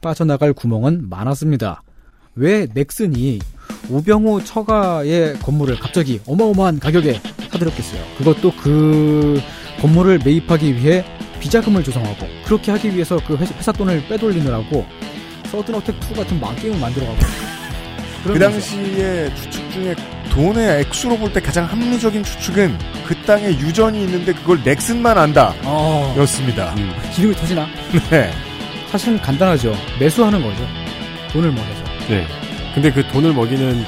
빠져나갈 구멍은 많았습니다. 왜 넥슨이 우병우 처가의 건물을 갑자기 어마어마한 가격에 사들였겠어요. 그것도 그 건물을 매입하기 위해 비자금을 조성하고 그렇게 하기 위해서 그 회사, 돈을 빼돌리느라고 서든어택 2 같은 망게임을 만들어가고 그 당시에 추측 중에 돈의 액수로 볼 때 가장 합리적인 추측은 그 땅에 유전이 있는데 그걸 넥슨만 안다. 어, 였습니다. 기름이 터지나? 네. 사실은 간단하죠. 매수하는 거죠. 돈을 모아서. 네. 근데 그 돈을 먹이는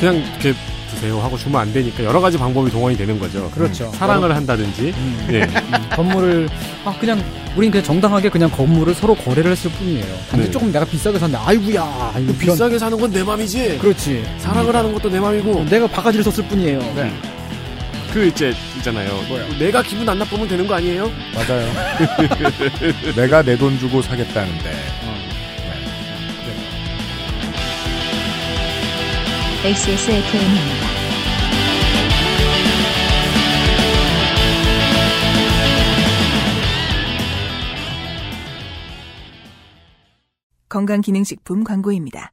그냥 이렇게 드세요 하고 주면 안 되니까 여러 가지 방법이 동원이 되는 거죠. 그렇죠. 사랑을 한다든지. 음. 네. 음, 건물을 아 그냥 우린 그냥 정당하게 그냥 건물을 서로 거래를 했을 뿐이에요. 단지 네. 조금 내가 비싸게 샀는데 아이구야. 이거 비싸게 사는 건 내 맘이지. 그렇지. 사랑을 하는 것도 내 맘이고. 내가 바가지를 썼을 뿐이에요. 네. 그 이제 있잖아요. 내가 기분 안 나쁘면 되는 거 아니에요? 맞아요. 내가 내 돈 주고 사겠다는데. XSFM입니다. 건강기능식품 광고입니다.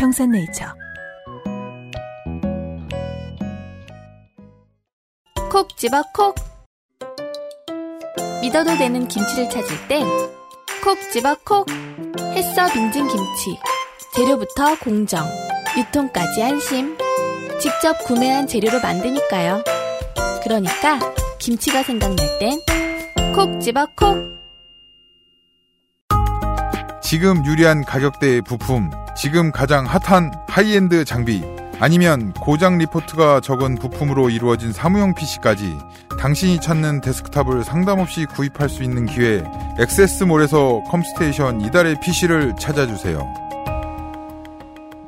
평산네이처. 콕 집어 콕. 믿어도 되는 김치를 찾을 땐 콕 집어 콕. 햇서 빙진 김치. 재료부터 공정, 유통까지 안심. 직접 구매한 재료로 만드니까요. 그러니까 김치가 생각날 땐 콕 집어 콕. 지금 유리한 가격대의 부품, 지금 가장 핫한 하이엔드 장비, 아니면 고장 리포트가 적은 부품으로 이루어진 사무용 PC까지 당신이 찾는 데스크탑을 상담 없이 구입할 수 있는 기회, 엑세스몰에서 컴스테이션 이달의 PC를 찾아주세요.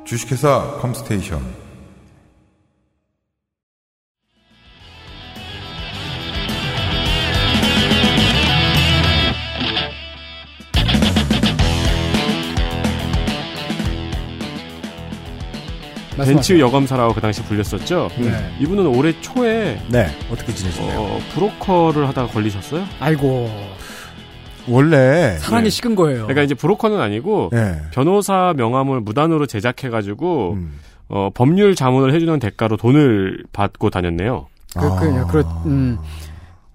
주식회사 컴스테이션. 벤츠 여검사라고 그 당시 불렸었죠. 네. 이분은 올해 초에 네. 어떻게 지내시나요? 어, 브로커를 하다가 걸리셨어요. 아이고. 원래 사랑이 식은 거예요. 그러니까 이제 브로커는 아니고 네. 변호사 명함을 무단으로 제작해가지고 음. 어, 법률 자문을 해주는 대가로 돈을 받고 다녔네요. 그, 그, 그, 음,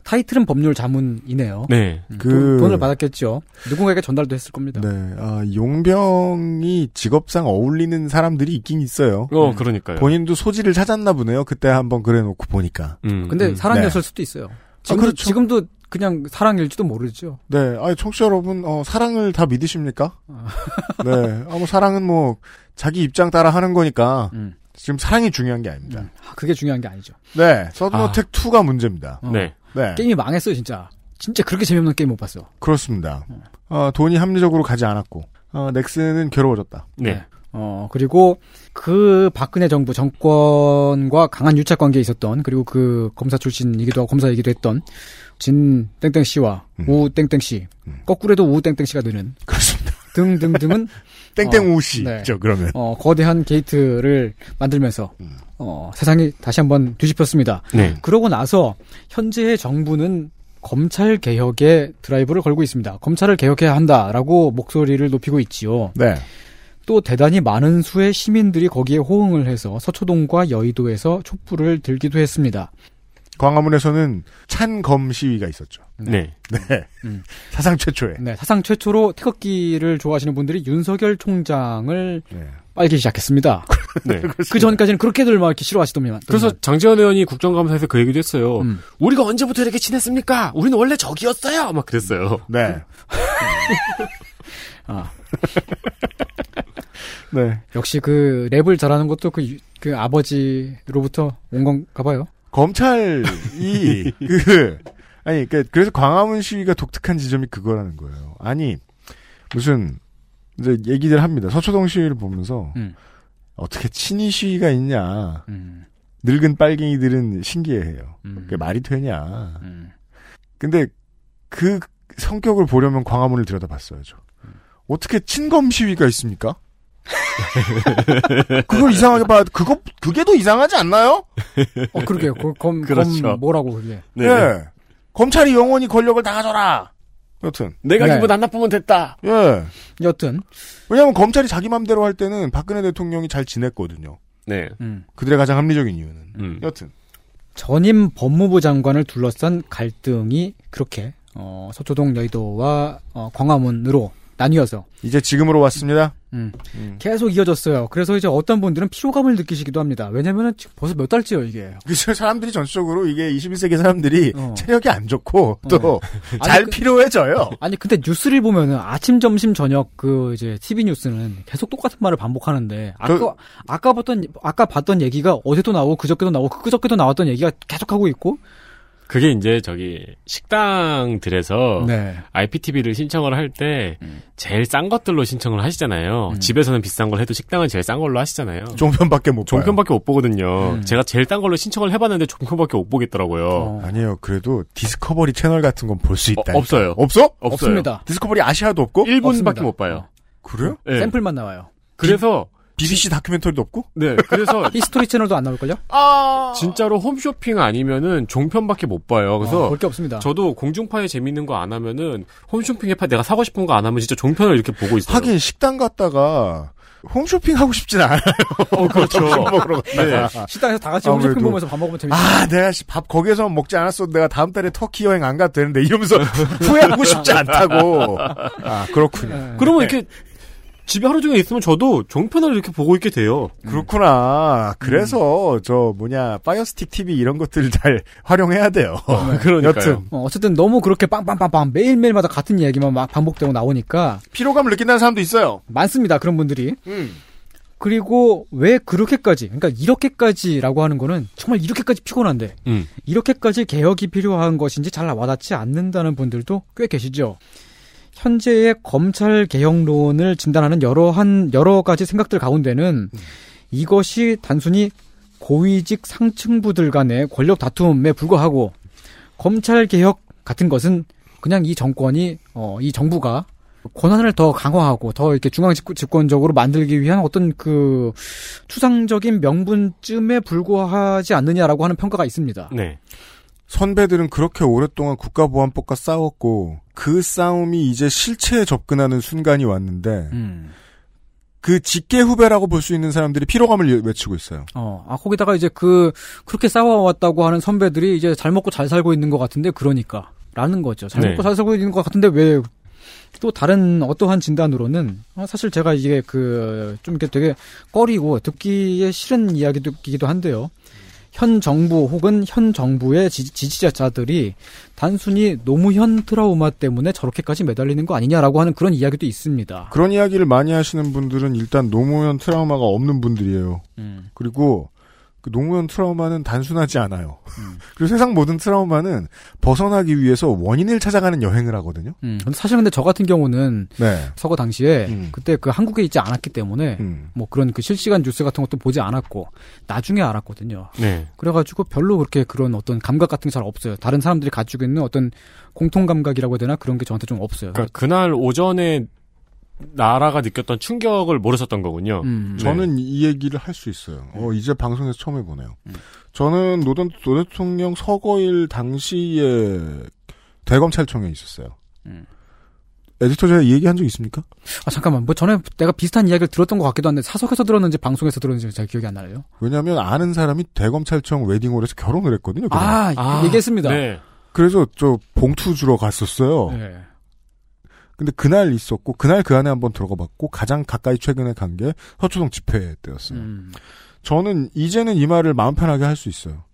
타이틀은 법률 자문이네요. 네. 음, 그- 돈, 돈을 받았겠죠. 누군가에게 전달도 했을 겁니다. 네, 아, 용병이 직업상 어울리는 사람들이 있긴 있어요. 어, 그러니까요. 본인도 소지를 찾았나 보네요. 그때 한번 그래 놓고 보니까. 음, 근데 음. 사랑이었을 네. 수도 있어요. 지금도, 그렇죠. 지금도 그냥 사랑일지도 모르죠. 네, 아, 청취자 여러분, 어, 사랑을 다 믿으십니까? 네, 아, 뭐 사랑은 뭐 자기 입장 따라 하는 거니까 음. 지금 사랑이 중요한 게 아닙니다. 아, 그게 중요한 게 아니죠. 네, 서든어택 2가 문제입니다. 어. 네. 네, 게임이 망했어요, 진짜. 진짜 그렇게 재미없는 게임 못 봤어. 그렇습니다. 어, 돈이 합리적으로 가지 않았고, 어, 넥슨은 괴로워졌다. 네. 어, 그리고 그 박근혜 정부 정권과 강한 유착 관계에 있었던, 그리고 그 검사 출신이기도 하고 검사이기도 했던 진 땡땡 씨와 우 땡땡 씨, 거꾸로 해도 우 땡땡 씨가 되는. 그렇습니다. 등등등은 땡땡 어, 네. 그러면. 어, 거대한 게이트를 만들면서 음. 어, 세상이 다시 한번 뒤집혔습니다. 네. 그러고 나서 현재의 정부는 검찰 개혁에 드라이브를 걸고 있습니다. 검찰을 개혁해야 한다라고 목소리를 높이고 있지요. 네. 또 대단히 많은 수의 시민들이 거기에 호응을 해서 서초동과 여의도에서 촛불을 들기도 했습니다. 광화문에서는 찬검 시위가 있었죠. 네. 네. 음. 사상 최초에. 네, 사상 최초로 태극기를 좋아하시는 분들이 윤석열 총장을 네. 빨기 시작했습니다. 네. 그 전까지는 그렇게들 막 이렇게 싫어하시더만. 그래서 장재원 의원이 국정감사에서 그 얘기도 했어요. 음. 우리가 언제부터 이렇게 친했습니까? 우리는 원래 적이었어요. 막 그랬어요. 네. 아, 네. 역시 그 랩을 잘하는 것도 그, 유- 그 아버지로부터 온 건가 봐요. 검찰이 그 아니 그러니까 그래서 광화문 시위가 독특한 지점이 그거라는 거예요. 아니 무슨 이제 얘기들 합니다. 서초동 시위를 보면서 음. 어떻게 친이 시위가 있냐. 음, 늙은 빨갱이들은 신기해해요. 음, 그게 말이 되냐. 음. 근데 그 성격을 보려면 광화문을 들여다봤어야죠. 어떻게 친검 시위가 있습니까? 그걸 이상하게 봐. 그거 그게 더 이상하지 않나요? 어, 그러게요. 그, 검, 그렇죠. 검 뭐라고 그게. 네. 검찰이 영원히 권력을 다 가져라. 여튼 내가 네. 기분 안 나쁘면 됐다. 예. 여튼 왜냐하면 검찰이 자기 맘대로 할 때는 박근혜 대통령이 잘 지냈거든요. 네. 음. 그들의 가장 합리적인 이유는 음. 여튼 전임 법무부 장관을 둘러싼 갈등이 그렇게 어, 서초동 여의도와 어, 광화문으로 나뉘어서 이제 지금으로 왔습니다. 음, 음. 계속 이어졌어요. 그래서 이제 어떤 분들은 피로감을 느끼시기도 합니다. 왜냐면은 지금 벌써 몇 달째요 이게. 그래서 사람들이 전적으로 이게 21세기 사람들이 어. 체력이 안 좋고 또 아니, 잘 그- 피로해져요. 아니 근데 뉴스를 보면은 아침, 점심, 저녁 그 이제 TV 뉴스는 계속 똑같은 말을 반복하는데 아까 그- 아까 봤던 아까 봤던 얘기가 어제도 나오고 그저께도 나오고 그저께도 나왔던 얘기가 계속 하고 있고. 그게 이제 저기 식당들에서 네. IPTV를 신청을 할때 음. 제일 싼 것들로 신청을 하시잖아요. 집에서는 비싼 걸 해도 식당은 제일 싼 걸로 하시잖아요. 종편밖에 못 봐요. 종편밖에 못 보거든요. 음. 제가 제일 싼 걸로 신청을 해봤는데 종편밖에 못 보겠더라고요. 어, 아니에요. 그래도 디스커버리 채널 같은 건 볼 수 있다. 어, 없어요. 없어? 없어요. 없습니다. 디스커버리 아시아도 없고? 1분밖에 없습니다. 못 봐요. 그래요? 네. 샘플만 나와요. 그래서 BBC 다큐멘터리도 없고? 네. 그래서 히스토리 채널도 안 나올걸요? 진짜로 홈쇼핑 아니면은 종편밖에 못 봐요. 그래서 볼게 없습니다. 저도 공중파에 재밌는 거 안 하면은 홈쇼핑에 파 내가 사고 싶은 거 안 하면 진짜 종편을 이렇게 보고 있어요. 하긴 식당 갔다가 홈쇼핑 하고 싶진 않아요. 어, 그렇죠. 먹으러 갔다가. 식당에서 다 같이 아무래도. 홈쇼핑 보면서 밥 먹으면 재밌어. 아, 내가 씨, 밥 거기에서 먹지 않았어도 내가 다음 달에 터키 여행 안 가도 되는데 이러면서 후회하고 싶지 않다고. 아, 그렇군요. 그러면 이렇게 집에 하루 종일 있으면 저도 종편을 이렇게 보고 있게 돼요. 그렇구나. 그래서 저 뭐냐 파이어스틱 TV 이런 것들을 잘 활용해야 돼요. 그러니까요. 여튼 어, 어쨌든 너무 그렇게 빵빵빵빵 매일매일마다 같은 이야기만 막 반복되고 나오니까 피로감을 느낀다는 사람도 있어요. 많습니다. 그런 분들이. 음. 그리고 왜 그렇게까지, 그러니까 이렇게까지라고 하는 거는 정말 이렇게까지 피곤한데 음. 이렇게까지 개혁이 필요한 것인지 잘 와닿지 않는다는 분들도 꽤 계시죠. 현재의 검찰 개혁론을 진단하는 여러 한 여러 가지 생각들 가운데는 이것이 단순히 고위직 상층부들 간의 권력 다툼에 불과하고 검찰 개혁 같은 것은 그냥 이 정권이 어, 이 정부가 권한을 더 강화하고 더 이렇게 중앙 집권- 집권적으로 만들기 위한 어떤 그 추상적인 명분쯤에 불과하지 않느냐라고 하는 평가가 있습니다. 네. 선배들은 그렇게 오랫동안 국가보안법과 싸웠고 그 싸움이 이제 실체에 접근하는 순간이 왔는데 음. 그 직계 후배라고 볼 수 있는 사람들이 피로감을 외치고 있어요. 어, 아, 거기다가 이제 그, 그렇게 싸워왔다고 하는 선배들이 이제 잘 먹고 잘 살고 있는 것 같은데, 그러니까. 라는 거죠. 잘 네. 먹고 잘 살고 있는 것 같은데, 왜, 또 다른 어떠한 진단으로는, 어, 사실 제가 이게 그, 좀 이렇게 되게 꺼리고 듣기에 싫은 이야기이기도 한데요. 현 정부 혹은 현 정부의 지, 지지 자들이 단순히 노무현 트라우마 때문에 저렇게까지 매달리는 거 아니냐라고 하는 그런 이야기도 있습니다. 그런 이야기를 많이 하시는 분들은 일단 노무현 트라우마가 없는 분들이에요. 음. 그리고 그 노무현 트라우마는 단순하지 않아요. 음. 그리고 세상 모든 트라우마는 벗어나기 위해서 원인을 찾아가는 여행을 하거든요. 음, 근데 사실 근데 저 같은 경우는 네. 서거 당시에 음. 그때 그 한국에 있지 않았기 때문에 음. 뭐 그런 그 실시간 뉴스 같은 것도 보지 않았고 나중에 알았거든요. 네. 그래가지고 별로 그렇게 그런 어떤 감각 같은 게 잘 없어요. 다른 사람들이 가지고 있는 어떤 공통 감각이라고 해야 되나 그런 게 저한테 좀 없어요. 그러니까 그날 오전에 나라가 느꼈던 충격을 모르셨던 거군요. 음, 네. 저는 이 얘기를 할 수 있어요. 어, 이제 방송에서 처음 해보네요. 저는 노, 전- 노 대통령 서거일 당시에 대검찰청에 있었어요. 음. 에디터 제가 이 얘기한 적 있습니까? 아 잠깐만 뭐 전에 내가 비슷한 이야기를 들었던 것 같기도 한데 사석에서 들었는지 방송에서 들었는지 잘 기억이 안 나요. 왜냐하면 아는 사람이 대검찰청 웨딩홀에서 결혼을 했거든요. 그날. 아, 얘기했습니다. 네. 그래서 저 봉투 주러 갔었어요. 네. 근데 그날 있었고 그날 그 안에 한번 들어가 봤고 가장 가까이 최근에 간 게 서초동 집회 때였어요. 음. 저는 이제는 이 말을 마음 편하게 할 수 있어요.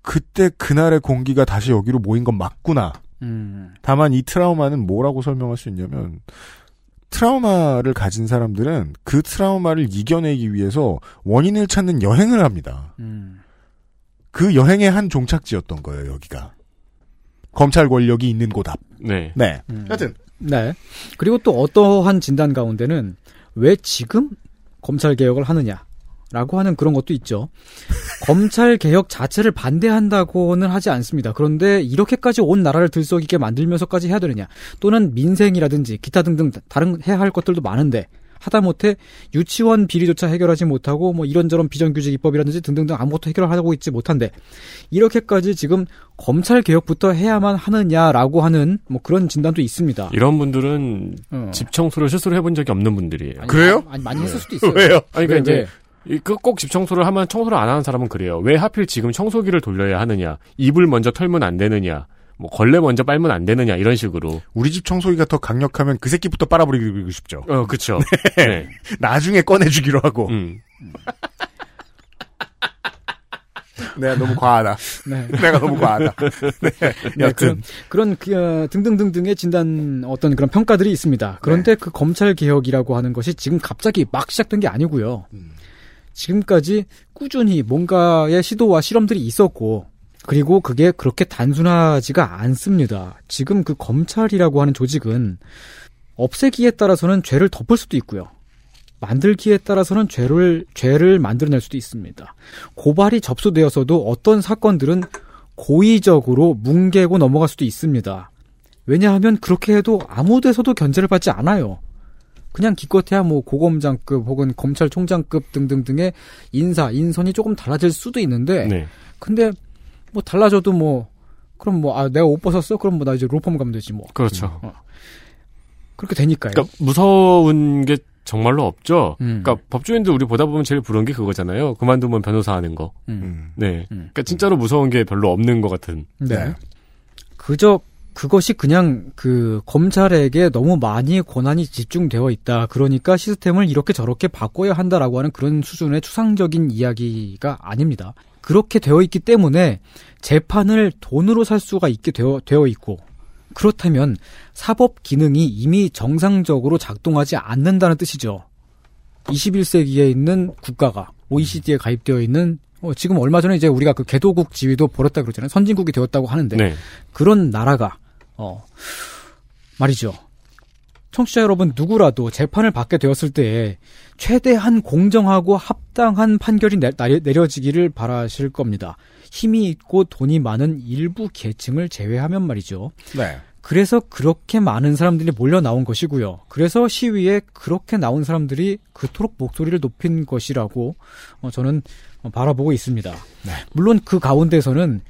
그때 그날의 공기가 다시 여기로 모인 건 맞구나. 음. 다만 이 트라우마는 뭐라고 설명할 수 있냐면 트라우마를 가진 사람들은 그 트라우마를 이겨내기 위해서 원인을 찾는 여행을 합니다. 음. 그 여행의 한 종착지였던 거예요, 여기가. 검찰 권력이 있는 곳 앞. 네. 네. 음. 여튼 네. 그리고 또 어떠한 진단 가운데는 왜 지금 검찰 개혁을 하느냐 라고 하는 그런 것도 있죠. 검찰 개혁 자체를 반대한다고는 하지 않습니다. 그런데 이렇게까지 온 나라를 들썩이게 만들면서까지 해야 되느냐? 또는 민생이라든지 기타 등등 다른 해야 할 것들도 많은데 하다못해 유치원 비리조차 해결하지 못하고 뭐 이런저런 비정규직 입법이라든지 등등등 아무것도 해결하고 있지 못한데 이렇게까지 지금 검찰 개혁부터 해야만 하느냐라고 하는 뭐 그런 진단도 있습니다. 이런 분들은 어. 집 청소를 스스로 해본 적이 없는 분들이에요. 아니, 아니, 아니, 많이 했을 수도 있어요. 왜요? 아니, 그러니까 왜, 이제 그꼭집 청소를 하면 청소를 안 하는 사람은 그래요. 왜 하필 지금 청소기를 돌려야 하느냐? 이불 먼저 털면 안 되느냐? 뭐 걸레 먼저 빨면 안 되느냐? 이런 식으로. 우리 집 청소기가 더 강력하면 그 새끼부터 빨아버리고 싶죠. 어, 그쵸. 네. 네. 나중에 꺼내주기로 하고. 음. 내가 너무 과하다. 네. 내가 너무 과하다. 네. 네, 여튼. 그런 그런 그, 어, 등등등등의 진단 어떤 그런 평가들이 있습니다. 그런데 그 검찰 개혁이라고 하는 것이 지금 갑자기 막 시작된 게 아니고요. 지금까지 꾸준히 뭔가의 시도와 실험들이 있었고 그리고 그게 그렇게 단순하지가 않습니다. 지금 그 검찰이라고 하는 조직은 없애기에 따라서는 죄를 덮을 수도 있고요. 만들기에 따라서는 죄를 죄를 만들어낼 수도 있습니다. 고발이 접수되어서도 어떤 사건들은 고의적으로 뭉개고 넘어갈 수도 있습니다. 왜냐하면 그렇게 해도 아무 데서도 견제를 받지 않아요. 그냥 기껏해야 뭐 고검장급 혹은 검찰총장급 등등등의 인사 인선이 조금 달라질 수도 있는데 네. 근데 뭐 달라져도 뭐 그럼 뭐 아 내가 옷 벗었어 그럼 뭐 나 이제 로펌 가면 되지 뭐 그렇죠. 그렇게 되니까요. 그러니까 무서운 게 정말로 없죠. 음. 그러니까 법조인들 우리 보다 보면 제일 부러운 게 그거잖아요. 그만두면 변호사 하는 거. 음. 네. 그러니까 진짜로 무서운 게 별로 없는 것 같은. 네. 그저 그것이 그냥 그 검찰에게 너무 많이 권한이 집중되어 있다. 그러니까 시스템을 이렇게 저렇게 바꿔야 한다라고 하는 그런 수준의 추상적인 이야기가 아닙니다. 그렇게 되어 있기 때문에 재판을 돈으로 살 수가 있게 되어, 되어 있고 그렇다면 사법 기능이 이미 정상적으로 작동하지 않는다는 뜻이죠. 21세기에 있는 국가가 OECD에 가입되어 있는 어, 지금 얼마 전에 이제 우리가 그 개도국 지위도 벌었다 그러잖아요. 선진국이 되었다고 하는데 네. 그런 나라가 어 말이죠. 청취자 여러분 누구라도 재판을 받게 되었을 때 최대한 공정하고 합당한 판결이 내, 내려지기를 바라실 겁니다. 힘이 있고 돈이 많은 일부 계층을 제외하면 말이죠. 네. 그래서 그렇게 많은 사람들이 몰려 나온 것이고요. 그래서 시위에 그렇게 나온 사람들이 그토록 목소리를 높인 것이라고 어, 저는 어, 바라보고 있습니다. 물론 그 가운데서는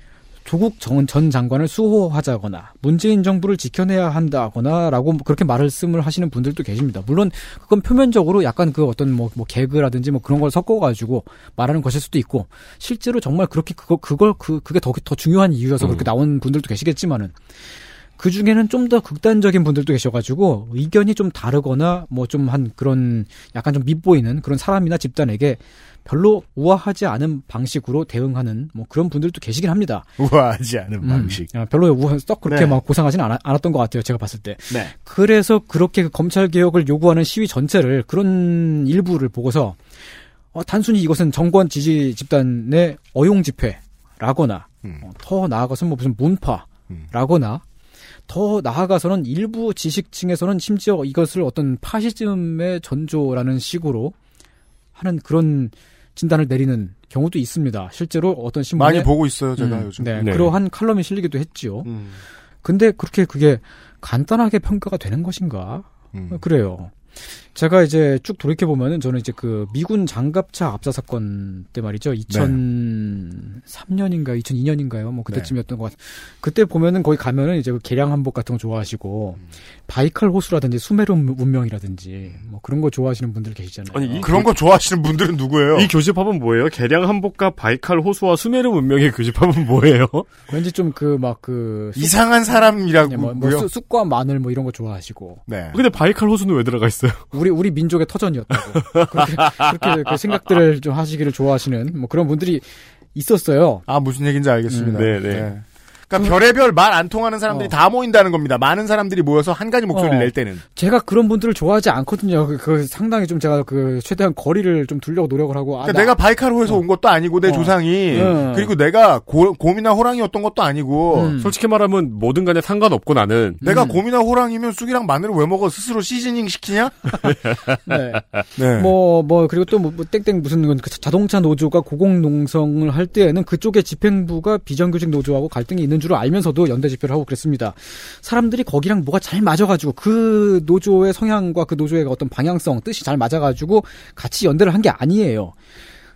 조국 전, 전 장관을 수호하자거나 문재인 정부를 지켜내야 한다거나라고 그렇게 말씀을 하시는 분들도 계십니다. 물론 그건 표면적으로 약간 그 어떤 뭐, 뭐 개그라든지 뭐 그런 걸 섞어가지고 말하는 것일 수도 있고 실제로 정말 그렇게 그거 그걸 그 그게 더 더 중요한 이유여서 그렇게 나온 분들도 계시겠지만은 그 중에는 좀 더 극단적인 분들도 계셔가지고 의견이 좀 다르거나 뭐 좀 한 그런 약간 좀 밉보이는 그런 사람이나 집단에게 별로 우아하지 않은 방식으로 대응하는 뭐 그런 분들도 계시긴 합니다. 우아하지 않은 음, 방식. 아, 별로 우아, 썩 그렇게 네. 막 고상하진 않, 않았던 것 같아요. 제가 봤을 때. 네. 그래서 그렇게 그 검찰 개혁을 요구하는 시위 전체를 그런 일부를 보고서 어, 단순히 이것은 정권 지지 집단의 어용 집회라거나 음. 어, 더 나아가서 뭐 무슨 문파라거나 더 나아가서는 일부 지식층에서는 심지어 이것을 어떤 파시즘의 전조라는 식으로 하는 그런 진단을 내리는 경우도 있습니다. 실제로 어떤 신문에 많이 보고 있어요, 제가 음, 요즘. 네, 네. 그러한 칼럼이 실리기도 했지요. 음. 근데 그렇게 그게 간단하게 평가가 되는 것인가? 음. 어, 그래요. 제가 이제 쭉 돌이켜 보면은 저는 이제 그 미군 장갑차 압사 사건 때 말이죠. 2003년인가요? 2002년인가요? 뭐 그때쯤이었던 것 같아요. 그때 보면은 거기 가면은 이제 그 개량 한복 같은 거 좋아하시고 바이칼 호수라든지 수메르 문명이라든지 뭐 그런 거 좋아하시는 분들 계시잖아요. 아니, 이 그런 거 좋아하시는 분들은 누구예요? 이 교집합은 뭐예요? 개량 한복과 바이칼 호수와 수메르 문명의 교집합은 뭐예요? 왠지 좀 그 막그 이상한 사람이라고요. 뭐, 뭐 쑥- 쑥과 마늘 뭐 이런 거 좋아하시고 네. 근데 바이칼 호수는 왜 들어가 있어요? 우리 우리 민족의 터전이었다고 그렇게, 그렇게 그 생각들을 좀 하시기를 좋아하시는 뭐 그런 분들이 있었어요. 아 무슨 얘기인지 알겠습니다. 음, 네, 네. 그러니까 별의별 말 안 통하는 사람들이 어. 다 모인다는 겁니다. 많은 사람들이 모여서 한 가지 목소리를 어. 낼 때는. 제가 그런 분들을 좋아하지 않거든요. 그, 그 상당히 좀 제가 그 최대한 거리를 좀 두려고 노력을 하고. 아, 그러니까 나- 내가 바이카로에서 온 것도 아니고 내 어. 조상이 음. 그리고 내가 고, 곰이나 호랑이였던 것도 아니고 음. 솔직히 말하면 뭐든 간에 상관없고 나는 내가 음. 곰이나 호랑이면 쑥이랑 마늘을 왜 먹어 스스로 시즈닝 시키냐? 네. 네. 뭐, 뭐, 그리고 또 뭐, 뭐 땡땡 무슨 그 자동차 노조가 고공농성을 할 때에는 그쪽에 집행부가 비정규직 노조하고 갈등이 있는 있는 줄 알면서도 연대 집회를 하고 그랬습니다. 사람들이 거기랑 뭐가 잘 맞아가지고 그 노조의 성향과 그 노조의 어떤 방향성, 뜻이 잘 맞아가지고 같이 연대를 한 게 아니에요.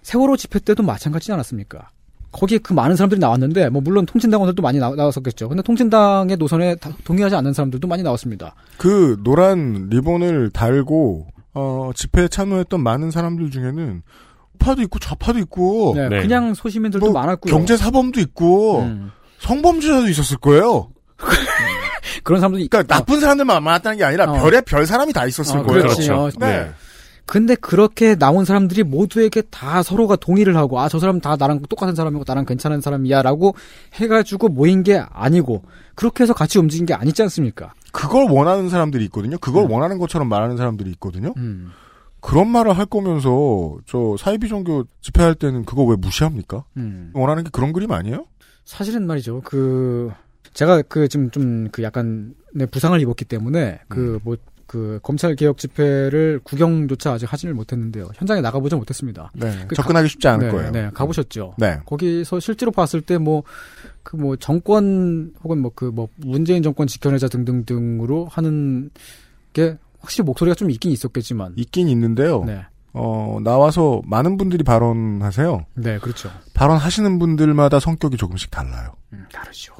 세월호 집회 때도 마찬가지지 않았습니까? 거기에 그 많은 사람들이 나왔는데 뭐 물론 통진당원들도 많이 나, 나왔었겠죠. 근데 통진당의 노선에 다- 동의하지 않는 사람들도 많이 나왔습니다. 그 노란 리본을 달고 어, 집회에 참여했던 많은 사람들 중에는 우파도 있고 좌파도 있고 네, 네. 그냥 소시민들도 많았고요. 경제 사범도 있고 음. 성범죄자도 있었을 거예요. 그런 사람들이 그러니까 나쁜 사람들만 많았다는 게 아니라 어. 별의 별 사람이 다 있었을 어, 거예요. 그렇지. 어, 네. 근데 그렇게 나온 사람들이 모두에게 다 서로가 동의를 하고 아 저 사람 다 나랑 똑같은 사람이고 나랑 괜찮은 사람이야라고 해가지고 모인 게 아니고 그렇게 해서 같이 움직인 게 아니지 않습니까? 그걸 원하는 사람들이 있거든요. 그걸 원하는 것처럼 말하는 사람들이 있거든요. 음. 그런 말을 할 거면서 저 사이비 종교 집회할 때는 그거 왜 무시합니까? 음. 원하는 게 그런 그림 아니에요? 사실은 말이죠. 그 제가 그 지금 좀 그 약간 네, 부상을 입었기 때문에 그뭐그 검찰 개혁 집회를 구경조차 아직 하지를 못했는데요. 현장에 나가보지 못했습니다. 네. 그 접근하기 쉽지 않을 네, 거예요. 네, 가보셨죠. 네. 거기서 실제로 봤을 때 뭐 그뭐 정권 혹은 뭐그 뭐 문재인 정권 지켜내자 등등등으로 하는 게 확실히 목소리가 좀 있긴 있었겠지만 있긴 있는데요. 네. 어, 나와서 많은 분들이 발언하세요. 네, 그렇죠. 발언하시는 분들마다 성격이 조금씩 달라요. 음, 다르죠.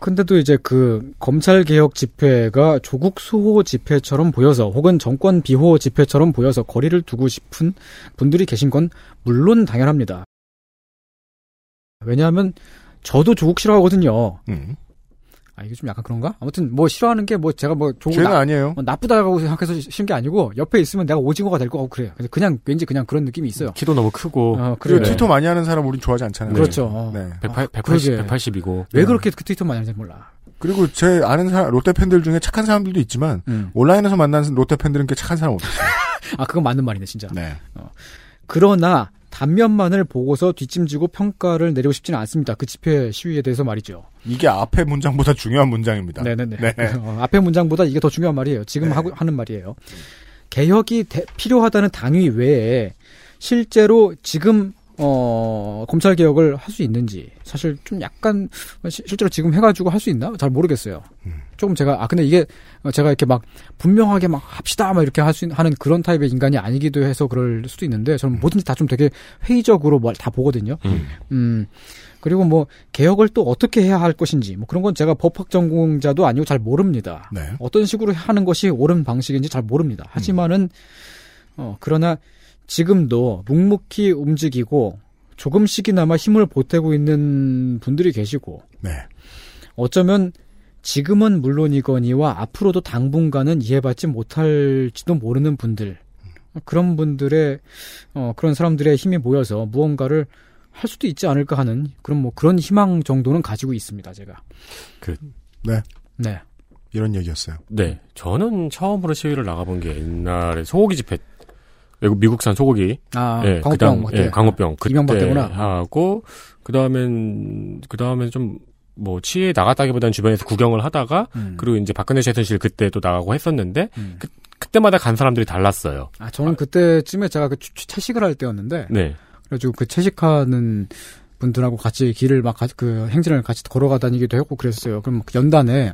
근데도 이제 그 검찰 개혁 집회가 조국 수호 집회처럼 보여서 혹은 정권 비호 집회처럼 보여서 거리를 두고 싶은 분들이 계신 건 물론 당연합니다. 왜냐하면 저도 조국 싫어하거든요. 음. 아 이게 좀 약간 그런가? 아무튼 뭐 싫어하는 게 뭐 제가 뭐 조국 죄는 나- 아니에요. 뭐 나쁘다고 생각해서 싫은 게 아니고 옆에 있으면 내가 오징어가 될 것 같고 그래요. 그래서 그냥 왠지 그냥 그런 느낌이 있어요. 키도 너무 크고. 어, 그리고. 트위터 많이 하는 사람 우린 좋아하지 않잖아요. 그렇죠. 어. 네. 180, 아, 그러게. 180 이고. 왜 그렇게 그 트위터 많이 하는지 몰라. 그리고 제 아는 사람, 롯데 팬들 중에 착한 사람들도 있지만 음. 온라인에서 만난 롯데 팬들은 꽤 착한 사람 없어요. 아 그건 맞는 말이네 진짜. 네. 그러나 단면만을 보고서 뒷짐지고 평가를 내리고 싶지는 않습니다. 그 집회 시위에 대해서 말이죠. 이게 앞에 문장보다 중요한 문장입니다. 네네네. 네. 어, 앞에 문장보다 이게 더 중요한 말이에요. 지금 하고 하는 말이에요. 개혁이 대- 필요하다는 당위 외에 실제로 지금 어 검찰 개혁을 할 수 있는지 사실 좀 약간 시- 실제로 지금 해가지고 할 수 있나 잘 모르겠어요. 조금 제가 아 근데 이게 어, 제가 이렇게 막 분명하게 막 합시다 막 이렇게 할수 하는 그런 타입의 인간이 아니기도 해서 그럴 수도 있는데 저는 뭐든지 다 좀 되게 회의적으로 뭘 다 보거든요. 음. 음, 그리고 뭐, 개혁을 또 어떻게 해야 할 것인지, 뭐 그런 건 제가 법학 전공자도 아니고 잘 모릅니다. 네. 어떤 식으로 하는 것이 옳은 방식인지 잘 모릅니다. 하지만은, 어, 그러나 지금도 묵묵히 움직이고 조금씩이나마 힘을 보태고 있는 분들이 계시고, 네. 어쩌면 지금은 물론이거니와 앞으로도 당분간은 이해받지 못할지도 모르는 분들, 그런 분들의, 어, 그런 사람들의 힘이 모여서 무언가를 할 수도 있지 않을까 하는 그런 뭐 그런 희망 정도는 가지고 있습니다, 제가. 그, 네. 네. 이런 얘기였어요. 네. 저는 처음으로 시위를 나가본 게 옛날에 소고기 집회. 외국 미국산 소고기. 아, 예, 광우병 그다음. 예. 그때 이명박 때구나. 하고 그다음엔 그다음엔 좀뭐 치에 나갔다기보다는 주변에서 구경을 하다가 음. 그리고 이제 박근혜 최순실 그때 또 나가고 했었는데 음. 그, 그때마다 간 사람들이 달랐어요. 아, 저는 그때쯤에 제가 그 채- 채식을 할 때였는데, 네. 그래가지고 그 채식하는 분들하고 같이 길을 막 그 행진을 같이 걸어가 다니기도 했고 그랬어요. 그럼 그 연단에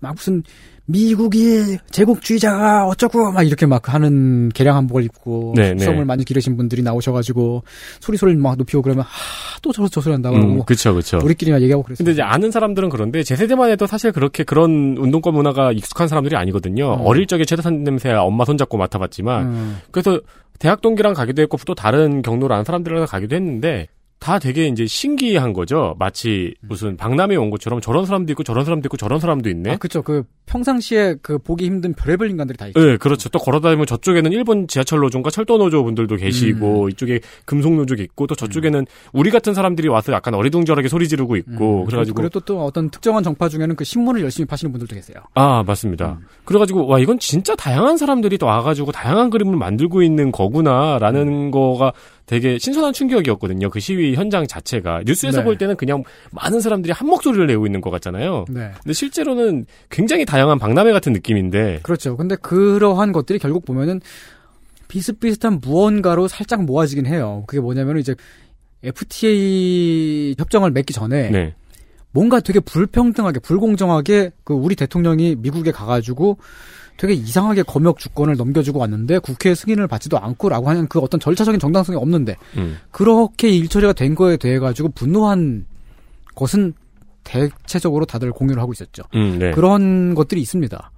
막 무슨 미국이 제국주의자가 어쩌고 막 이렇게 막 하는 개량 한복을 입고 네, 네. 수염을 많이 기르신 분들이 나오셔가지고 소리 소리 막 높이고 그러면 하또 저 소리 한다고 음, 그쵸, 그쵸. 우리끼리만 얘기하고 그랬어요. 근데 이제 아는 사람들은 그런데 제 세대만 해도 사실 그렇게 그런 운동권 문화가 익숙한 사람들이 아니거든요. 음. 어릴 적에 최대산 냄새 엄마 손잡고 맡아봤지만 음. 그래서 대학 동기랑 가기도 했고 또 다른 경로를 아는 사람들이랑 가기도 했는데 다 되게 이제 신기한 거죠. 마치 무슨 박람회 온 것처럼 저런 사람도 있고 저런 사람도 있고 저런 사람도 있네. 아 그쵸 그 평상시에 그 보기 힘든 별의별 인간들이 다 있죠. 네, 그렇죠. 또 걸어다니면 저쪽에는 일본 지하철 노조인가 철도 노조 분들도 계시고 음. 이쪽에 금속 노조 있고 또 저쪽에는 우리 같은 사람들이 와서 약간 어리둥절하게 소리 지르고 있고 그래가지고 음. 그리고 또 어떤 특정한 정파 중에는 그 신문을 열심히 파시는 분들도 계세요. 아, 맞습니다. 그래가지고, 와, 이건 진짜 다양한 사람들이 또 와가지고 다양한 그림을 만들고 있는 거구나라는 거가 되게 신선한 충격이었거든요. 그 시위 현장 자체가. 뉴스에서 네. 볼 때는 그냥 많은 사람들이 한 목소리를 내고 있는 것 같잖아요. 네. 근데 실제로는 굉장히 다양한 박람회 같은 느낌인데. 그렇죠. 근데 그러한 것들이 결국 보면은 비슷비슷한 무언가로 살짝 모아지긴 해요. 그게 뭐냐면 이제 FTA 협정을 맺기 전에 네. 뭔가 되게 불평등하게 불공정하게 그 우리 대통령이 미국에 가가지고 되게 이상하게 검역 주권을 넘겨주고 왔는데 국회 승인을 받지도 않고라고 하는 그 어떤 절차적인 정당성이 없는데 음. 그렇게 일처리가 된 거에 대해 가지고 분노한 것은 대체적으로 다들 공유를 하고 있었죠. 음, 네. 그런 것들이 있습니다.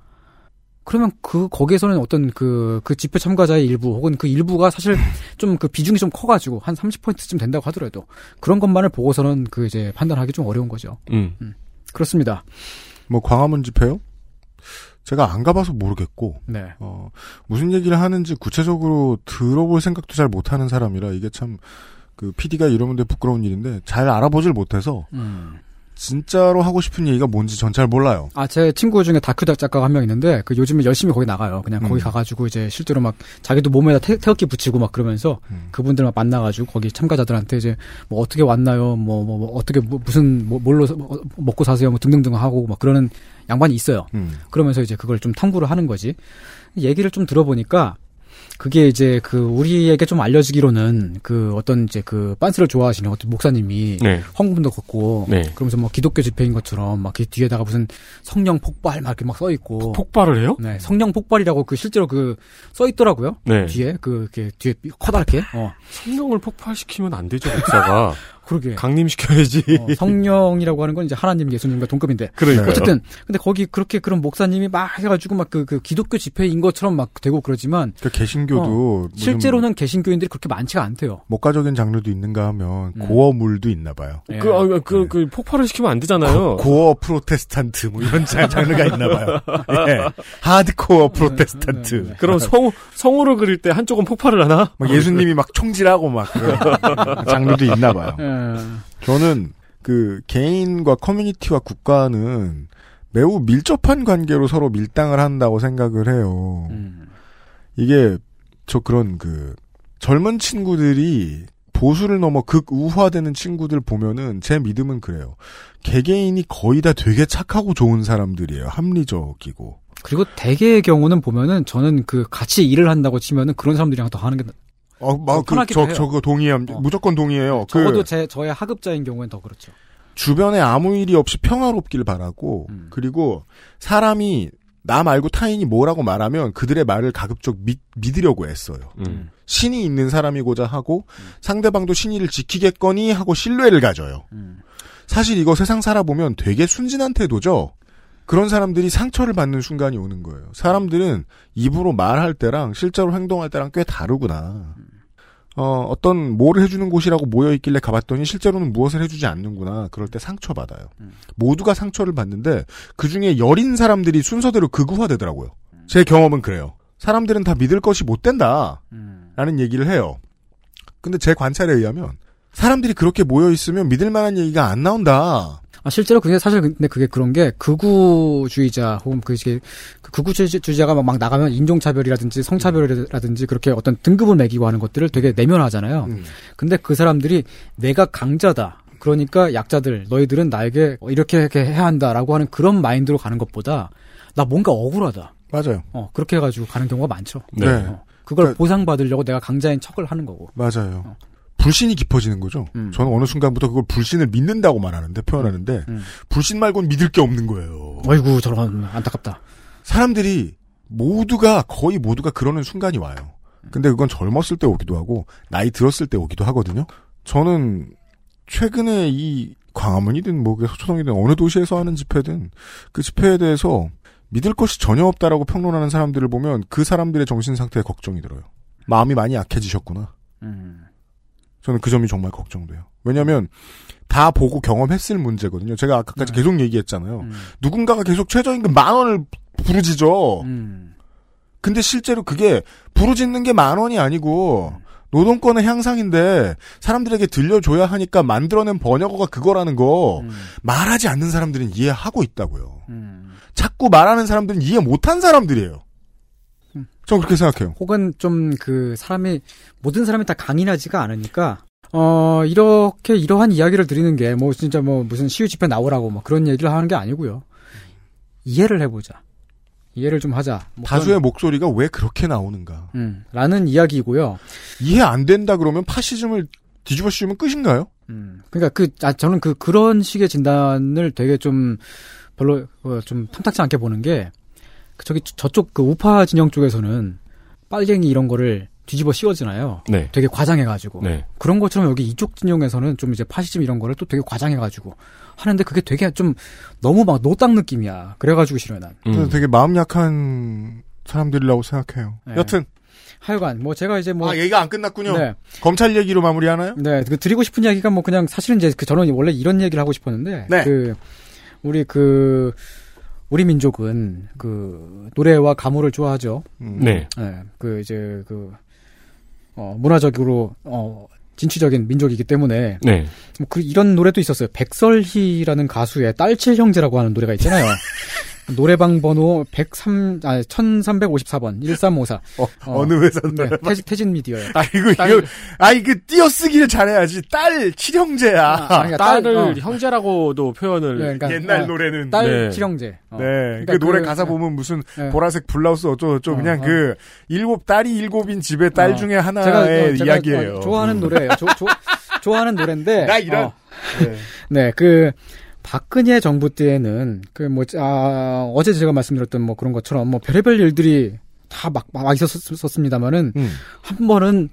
그러면 그 거기에서는 어떤 그그 집회 참가자의 일부 혹은 그 일부가 사실 좀 그 비중이 좀 커가지고 한 30%쯤 된다고 하더라도 그런 것만을 보고서는 그 이제 판단하기 좀 어려운 거죠. 음. 그렇습니다. 뭐 광화문 집회요? 제가 안 가봐서 모르겠고 네. 어, 무슨 얘기를 하는지 구체적으로 들어볼 생각도 잘 못하는 사람이라 이게 참 그 PD가 이러면 되 부끄러운 일인데 잘 알아보질 못해서 음. 진짜로 하고 싶은 얘기가 뭔지 전 잘 몰라요. 아, 제 친구 중에 다큐 작가가 한 명 있는데, 그 요즘에 열심히 거기 나가요. 그냥 거기 음. 가가지고 이제 실제로 막 자기도 몸에다 태, 태극기 붙이고 막 그러면서 음. 그분들 막 만나가지고 거기 참가자들한테 이제 뭐 어떻게 왔나요? 뭐, 뭐, 뭐 어떻게 뭐 무슨 뭐 뭘로 사- 뭐 먹고 사세요? 뭐 등등등 하고 막 그러는 양반이 있어요. 음. 그러면서 이제 그걸 좀 탐구를 하는 거지. 얘기를 좀 들어보니까 그게 이제 그 우리에게 좀 알려지기로는 그 어떤 이제 그 빤스를 좋아하시는 어떤 목사님이 네. 헌금도 걷고 네. 그러면서 뭐 기독교 집회인 것처럼 막 그 뒤에다가 무슨 성령 폭발 막 이렇게 막 써 있고 폭발을 해요? 네, 성령 폭발이라고 그 실제로 그 써 있더라고요. 네. 뒤에 그 이렇게 뒤에 커다랗게 어 성령을 폭발시키면 안 되죠, 목사가. 그러게 강림시켜야지. 어, 성령이라고 하는 건 이제 하나님 예수님과 동급인데 그러니까요. 어쨌든 근데 거기 그렇게 그런 목사님이 막 해가지고 막그 그 기독교 집회인 것처럼 막 되고 그러지만 그 개신교도 무슨 실제로는 개신교인들이 그렇게 많지가 않대요. 목가적인 장르도 있는가 하면 음. 고어물도 있나 봐요. 예. 그, 아, 그, 그, 폭발을 시키면 안 되잖아요. 고 어 프로테스탄트 뭐 이런 자- 장르가 있나 봐요. 예. 하드코어 프로테스탄트. 네, 그럼 성, 성으로 그릴 때 한쪽은 폭발을 하나? 막 예수님이 막 총질하고 막 그런 장르도 있나 봐요. 예. 저는 그 개인과 커뮤니티와 국가는 매우 밀접한 관계로 서로 밀당을 한다고 생각을 해요. 음. 이게 저 그런 그 젊은 친구들이 보수를 넘어 극우화되는 친구들 보면은 제 믿음은 그래요. 개개인이 거의 다 되게 착하고 좋은 사람들이에요. 합리적이고. 그리고 대개의 경우는 보면은 저는 그 같이 일을 한다고 치면은 그런 사람들이랑 더 하는 게 어, 막, 그, 저, 해요. 저거 동의함, 어. 무조건 동의해요. 적어도 그, 제 저의 하급자인 경우엔 더 그렇죠. 주변에 아무 일이 없이 평화롭길 바라고, 음. 그리고 사람이 나 말고 타인이 뭐라고 말하면 그들의 말을 가급적 믿, 믿으려고 애써요. 음. 신이 있는 사람이고자 하고, 상대방도 신의를 지키겠거니 하고 신뢰를 가져요. 음. 사실 이거 세상 살아보면 되게 순진한 태도죠? 그런 사람들이 상처를 받는 순간이 오는 거예요. 사람들은 입으로 말할 때랑 실제로 행동할 때랑 꽤 다르구나. 어, 어떤 뭘 해주는 곳이라고 모여 있길래 가봤더니 실제로는 무엇을 해주지 않는구나. 그럴 때 상처 받아요. 모두가 상처를 받는데 그 중에 여린 사람들이 순서대로 극우화되더라고요. 제 경험은 그래요. 사람들은 다 믿을 것이 못 된다. 라는 얘기를 해요. 근데 제 관찰에 의하면 사람들이 그렇게 모여 있으면 믿을 만한 얘기가 안 나온다. 아, 실제로 그게 사실 근데 그게 그런 게 극우주의자 혹은 그 이게 그 극우주의자가 막, 막 나가면 인종차별이라든지 성차별이라든지 그렇게 어떤 등급을 매기고 하는 것들을 되게 내면하잖아요. 음. 근데 그 사람들이 내가 강자다. 그러니까 약자들 너희들은 나에게 이렇게 이렇게 해야 한다라고 하는 그런 마인드로 가는 것보다 나 뭔가 억울하다. 맞아요. 어, 그렇게 해가지고 가는 경우가 많죠. 네. 어, 그걸 그러니까- 보상받으려고 내가 강자인 척을 하는 거고. 맞아요. 불신이 깊어지는 거죠. 음. 저는 어느 순간부터 그걸 불신을 믿는다고 말하는데 표현하는데 음. 불신 말고는 믿을 게 없는 거예요. 어이구 저런 안타깝다. 사람들이 모두가 거의 모두가 그러는 순간이 와요. 근데 그건 젊었을 때 오기도 하고 나이 들었을 때 오기도 하거든요. 저는 최근에 이 광화문이든 뭐 서초동이든 어느 도시에서 하는 집회든 그 집회에 대해서 믿을 것이 전혀 없다라고 평론하는 사람들을 보면 그 사람들의 정신 상태에 걱정이 들어요. 마음이 많이 약해지셨구나. 음. 저는 그 점이 정말 걱정돼요. 왜냐하면 다 보고 경험했을 문제거든요. 제가 아까까지 계속 얘기했잖아요. 음. 누군가가 계속 최저임금 만 원을 부르짖어. 음. 근데 실제로 그게 부르짖는 게 만 원이 아니고 노동권의 향상인데 사람들에게 들려줘야 하니까 만들어낸 번역어가 그거라는 거 음. 말하지 않는 사람들은 이해하고 있다고요. 음. 자꾸 말하는 사람들은 이해 못한 사람들이에요. 전 그렇게 생각해요. 혹은 좀 그 사람이 모든 사람이 다 강인하지가 않으니까 어 이렇게 이러한 이야기를 드리는 게 뭐 진짜 뭐 무슨 시위 집회 나오라고 뭐 그런 얘기를 하는 게 아니고요. 이해를 해보자. 이해를 좀 하자. 뭐 다수의 목소리가 왜 그렇게 나오는가. 그런, 음, 라는 이야기이고요. 이해 안 된다 그러면 파시즘을 뒤집어 씌우면 끝인가요? 음. 그러니까 그 아, 저는 그 그런 식의 진단을 되게 좀 별로 어, 좀 탐탁지 않게 보는 게그 저기 저쪽 그 우파 진영 쪽에서는 빨갱이 이런 거를 뒤집어 씌워지나요. 네. 되게 과장해가지고 네. 그런 것처럼 여기 이쪽 진영에서는 좀 이제 파시즘 이런 거를 또 되게 과장해가지고 하는데 그게 되게 좀 너무 막 노땅 느낌이야. 그래가지고 싫어요 난. 음. 되게 마음 약한 사람들이라고 생각해요. 네. 여튼 하여간 뭐 제가 이제 뭐 아 얘기가 안 끝났군요. 네. 검찰 얘기로 마무리하나요? 네, 그 드리고 싶은 이야기가 뭐 그냥 사실은 이제 그 저는 원래 이런 얘기를 하고 싶었는데 네. 그 우리 그 우리 민족은 그 노래와 가무를 좋아하죠. 음. 네. 그 이제 그 어, 문화적으로 어 진취적인 민족이기 때문에 네. 뭐 그 이런 노래도 있었어요. 백설희라는 가수의 딸칠 형제라고 하는 노래가 있잖아요. 노래방 번호 103, 아, 1354번, 1354. 어, 느 회사 네? 태진, 태진 미디어요. 아 이거 이거 아 이거 띄어쓰기를 잘해야지. 딸 칠형제야. 아, 그러니까 딸, 딸을 어. 형제라고도 표현을 네, 그러니까, 옛날 어, 노래는 딸 네. 칠형제. 어. 네, 그러니까 그 노래 그- 가사 네. 보면 무슨 네. 보라색 블라우스 어쩌고저쩌고 어, 그냥 어. 그 일곱 딸이 일곱인 집의 딸 어. 중에 하나의 제가, 어, 제가, 이야기예요. 어, 좋아하는 노래예요. 조, 조, 좋아하는 노래인데. 나 이런. 어, 네, 그 박근혜 정부 때에는 그뭐 아, 어제 제가 말씀드렸던 뭐 그런 것처럼 뭐 별의별 일들이 다막 막 있었었습니다만은 음. 한 번은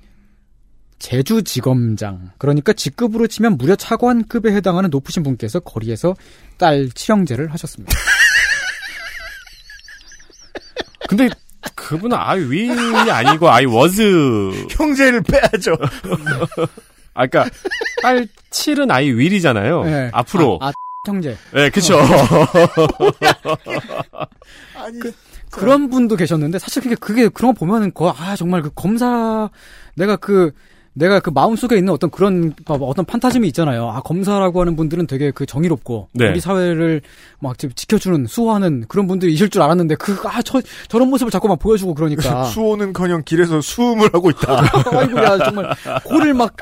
제주지검장 그러니까 직급으로 치면 무려 차관급에 해당하는 높으신 분께서 거리에서 딸 칠형제를 하셨습니다. 근데 그분은 아이 윈이 아니고 아이 워즈. 형제를 빼야죠. 아, 그니까, 딸 칠은 아이 윌이잖아요. 네. 앞으로. 아, 아 형제. 네, 그쵸. 아니 그런 분도 계셨는데 사실 그게 그게 그런 거 보면은 그아 정말 그 검사 내가 그 내가 그 마음속에 있는 어떤 그런 봐봐, 어떤 판타즘이 있잖아요. 아 검사라고 하는 분들은 되게 그 정의롭고 네. 우리 사회를 막 지- 지켜주는 수호하는 그런 분들이 있을 줄 알았는데 그아저 저런 모습을 자꾸 막 보여주고 그러니까 수호는커녕 길에서 수음을 하고 있다. 아이고야 정말 코를 막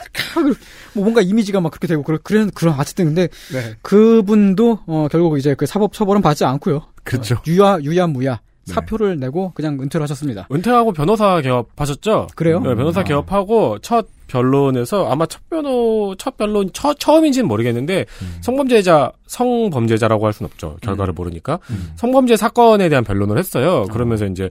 뭐 뭔가 이미지가 막 그렇게 되고 그런 그런 그런 어쨌든 근데 네. 그분도 어 결국 이제 그 사법 처벌은 받지 않고요. 그렇죠. 어, 유야 유야 무야 네. 사표를 내고 그냥 은퇴를 하셨습니다. 은퇴하고 변호사 개업하셨죠? 그래요? 네, 변호사 아. 개업하고 첫 변론에서 아마 첫 변호, 첫 변론, 처, 처음인지는 모르겠는데, 성범죄자, 성범죄자라고 할 수는 없죠. 결과를 모르니까. 성범죄 사건에 대한 변론을 했어요. 그러면서 이제,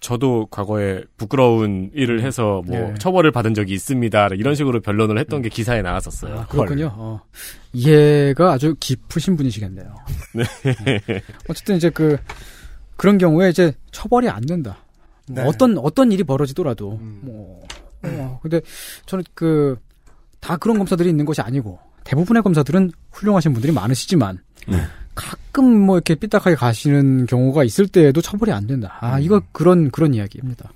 저도 과거에 부끄러운 일을 해서 뭐 예. 처벌을 받은 적이 있습니다. 이런 식으로 변론을 했던 게 기사에 나왔었어요. 아, 그렇군요. 어. 이해가 아주 깊으신 분이시겠네요. 네. 어쨌든 이제 그 그런 경우에 이제 처벌이 안 된다. 뭐 네. 어떤 어떤 일이 벌어지더라도 뭐 어, 근데 저는 그 다 그런 검사들이 있는 것이 아니고 대부분의 검사들은 훌륭하신 분들이 많으시지만 네. 가끔 뭐 이렇게 삐딱하게 가시는 경우가 있을 때에도 처벌이 안 된다. 아 이거 그런 그런 이야기입니다.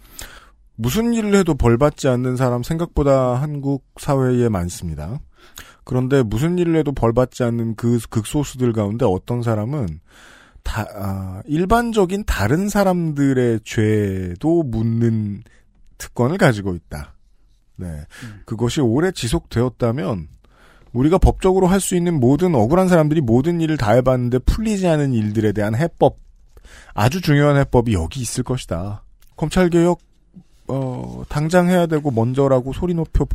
무슨 일을 해도 벌 받지 않는 사람 생각보다 한국 사회에 많습니다. 그런데 무슨 일을 해도 벌 받지 않는 그 극소수들 가운데 어떤 사람은 다 아, 일반적인 다른 사람들의 죄도 묻는 특권을 가지고 있다. 네, 그것이 오래 지속되었다면 우리가 법적으로 할 수 있는 모든 억울한 사람들이 모든 일을 다 해봤는데 풀리지 않은 일들에 대한 해법, 아주 중요한 해법이 여기 있을 것이다. 검찰 개혁 어, 당장 해야 되고 먼저라고 소리 높여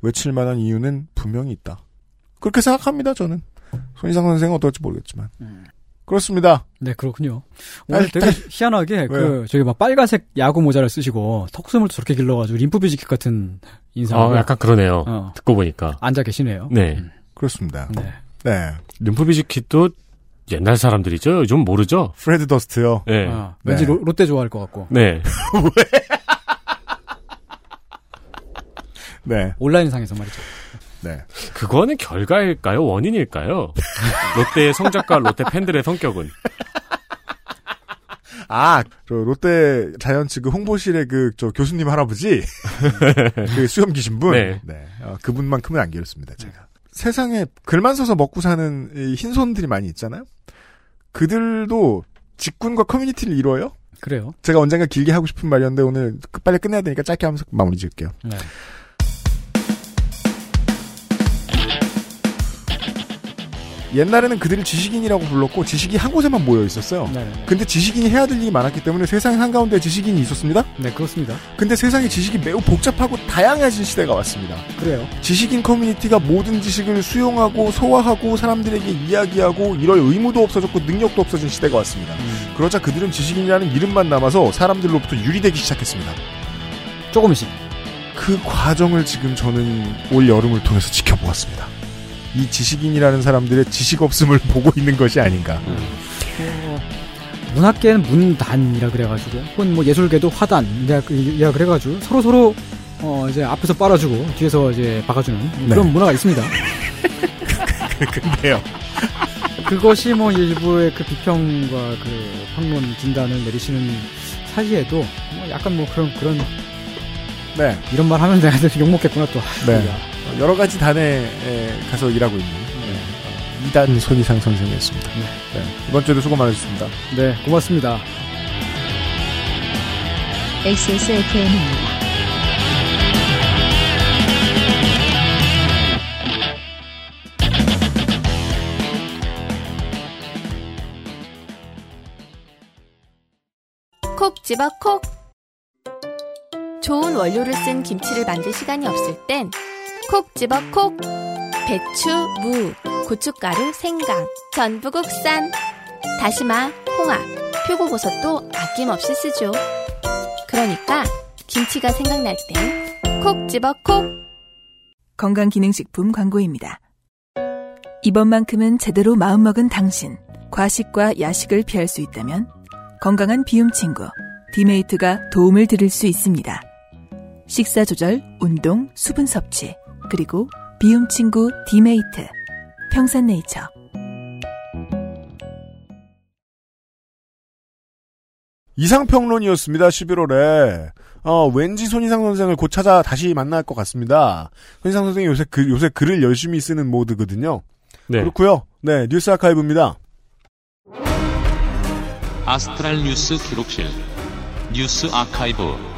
외칠 만한 이유는 분명히 있다. 그렇게 생각합니다, 저는. 손희상 선생은 어떨지 모르겠지만. 그렇습니다. 네, 그렇군요. 오늘 딸- 되게 희한하게 왜요? 그 저기 막 빨간색 야구 모자를 쓰시고 턱수염을 저렇게 길러가지고 림프비지킷 같은 인상으로 아, 약간 그러네요. 어, 듣고 보니까. 앉아 계시네요. 네. 그렇습니다. 네. 네. 림프비즈킷도 옛날 사람들이죠? 요즘 모르죠? 프레드 더스트요. 네. 아, 왠지 네. 로, 롯데 좋아할 것 같고 네. 네. 온라인상에서 말이죠. 네. 그거는 결과일까요? 원인일까요? 롯데의 성적과 롯데 팬들의 성격은. 아, 저 롯데 자이언츠 그 홍보실의 그 저 교수님 할아버지 그 수염 기신 분, 네. 어, 그분만큼은 안 기렸습니다. 제가 세상에 글만 써서 먹고 사는 이 흰손들이 많이 있잖아요. 그들도 직군과 커뮤니티를 이루어요. 그래요. 제가 언젠가 길게 하고 싶은 말이었는데 오늘 그- 빨리 끝내야 되니까 짧게 하면서 마무리 지을게요. 네. 옛날에는 그들을 지식인이라고 불렀고 지식이 한 곳에만 모여 있었어요. 네. 근데 지식인이 해야 될 일이 많았기 때문에 세상 한가운데 지식인이 있었습니다. 네, 그렇습니다. 근데 세상의 지식이 매우 복잡하고 다양해진 시대가 왔습니다. 그래요. 지식인 커뮤니티가 모든 지식을 수용하고 소화하고 사람들에게 이야기하고 이럴 의무도 없어졌고 능력도 없어진 시대가 왔습니다. 음. 그러자 그들은 지식인이라는 이름만 남아서 사람들로부터 유리되기 시작했습니다. 조금씩. 그 과정을 지금 저는 올 여름을 통해서 지켜보았습니다. 이 지식인이라는 사람들의 지식 없음을 보고 있는 것이 아닌가. 어, 문학계는 문단이라 그래가지고 혹은 뭐 예술계도 화단이라 이라 그래가지고 서로 서로 어 이제 앞에서 빨아주고 뒤에서 이제 박아주는 그런 문화가 있습니다. 근데요. 그것이 뭐 일부의 그 비평과 그 평론 진단을 내리시는 사이에도 뭐 약간 뭐 그런 그런 네. 이런 말 하면 내가 욕 먹겠구나 또. 네. 여러 가지 단에 가서 일하고 있는 네. 이단 손이상 선생이었습니다. 네. 이번 주에도 수고 많으셨습니다. 네, 고맙습니다. XSFM입니다. 콕 집어 콕. 좋은 원료를 쓴 김치를 만들 시간이 없을 땐 콕 집어 콕. 배추, 무, 고춧가루, 생강, 전부 국산. 다시마, 홍합, 표고버섯도 아낌없이 쓰죠. 그러니까 김치가 생각날 땐 콕 집어 콕. 건강기능식품 광고입니다. 이번만큼은 제대로 마음먹은 당신. 과식과 야식을 피할 수 있다면 건강한 비움 친구 디메이트가 도움을 드릴 수 있습니다. 식사 조절, 운동, 수분 섭취, 그리고 비움 친구 디메이트. 평산네이처. 이상평론이었습니다. 11월에. 어, 왠지 손이상 선생을 곧 찾아 다시 만날 것 같습니다. 손이상 선생이 요새 글, 요새 글을 열심히 쓰는 모드거든요. 네. 그렇고요 네, 뉴스 아카이브입니다. 아스트랄 뉴스 기록실 뉴스 아카이브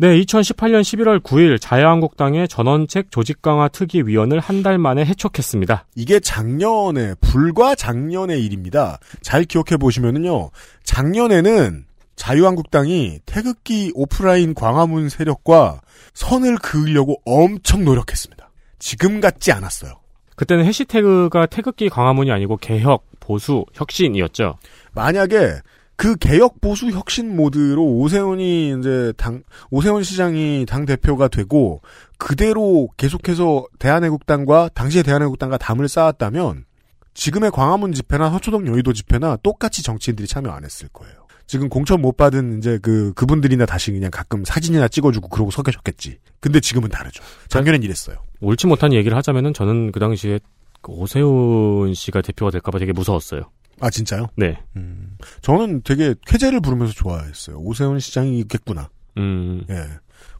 네, 2018년 11월 9일 자유한국당의 전원책 조직 강화 특위 위원을 한 달 만에 해촉했습니다. 이게 작년에, 불과 작년의 일입니다. 잘 기억해 보시면은요, 작년에는 자유한국당이 태극기 오프라인 광화문 세력과 선을 그으려고 엄청 노력했습니다. 지금 같지 않았어요. 그때는 해시태그가 태극기 광화문이 아니고 개혁, 보수, 혁신이었죠. 만약에 그 개혁 보수 혁신 모드로 오세훈이 이제 당 오세훈 시장이 당 대표가 되고 그대로 계속해서 대한애국당과 당시의 대한애국당과 담을 쌓았다면 지금의 광화문 집회나 서초동 여의도 집회나 똑같이 정치인들이 참여 안 했을 거예요. 지금 공천 못 받은 이제 그 그분들이나 다시 그냥 가끔 사진이나 찍어주고 그러고 서 계셨겠지. 근데 지금은 다르죠. 작년엔 이랬어요. 옳지 못한 얘기를 하자면은 저는 그 당시에 그 오세훈 씨가 대표가 될까봐 되게 무서웠어요. 아 진짜요? 네. 음, 저는 되게 쾌재를 부르면서 좋아했어요. 오세훈 시장이 있겠구나. 음. 예.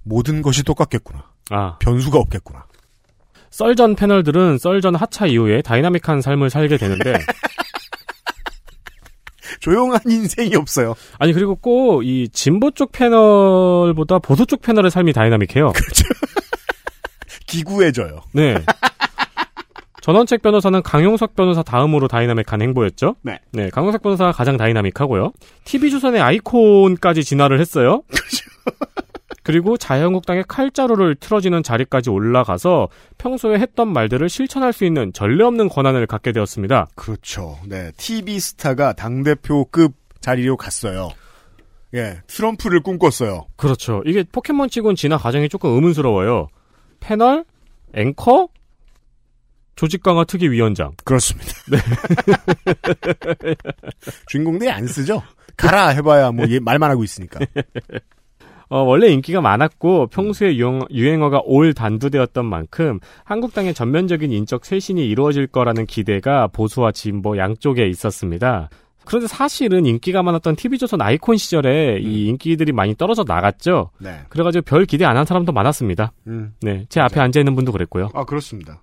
모든 것이 똑같겠구나. 아. 변수가 없겠구나. 썰전 패널들은 썰전 하차 이후에 다이나믹한 삶을 살게 되는데 조용한 인생이 없어요. 아니 그리고 꼭 이 진보 쪽 패널보다 보수 쪽 패널의 삶이 다이나믹해요. 기구해져요. 네. 전원책 변호사는 강용석 변호사 다음으로 다이나믹한 행보였죠. 네. 네, 강용석 변호사가 가장 다이나믹하고요. TV조선의 아이콘까지 진화를 했어요. 그리고 자유한국당의 칼자루를 틀어쥐는 자리까지 올라가서 평소에 했던 말들을 실천할 수 있는 전례 없는 권한을 갖게 되었습니다. 그렇죠. 네. TV 스타가 당 대표급 자리로 갔어요. 예. 트럼프를 꿈꿨어요. 그렇죠. 이게 포켓몬 치곤 진화 과정이 조금 의문스러워요. 패널, 앵커, 조직 강화 특위 위원장. 그렇습니다. 네. 주인공들이 안 쓰죠. 가라 해봐야 뭐얘 말만 하고 있으니까. 어, 원래 인기가 많았고 평소에 유행, 유행어가 올 단두되었던 만큼 한국당의 전면적인 인적 쇄신이 이루어질 거라는 기대가 보수와 진보 양쪽에 있었습니다. 그런데 사실은 인기가 많았던 TV조선 아이콘 시절에 이 인기들이 많이 떨어져 나갔죠. 네. 그래가지고 별 기대 안 한 사람도 많았습니다. 음. 네, 제 앞에 앉아 있는 분도 그랬고요. 아, 그렇습니다.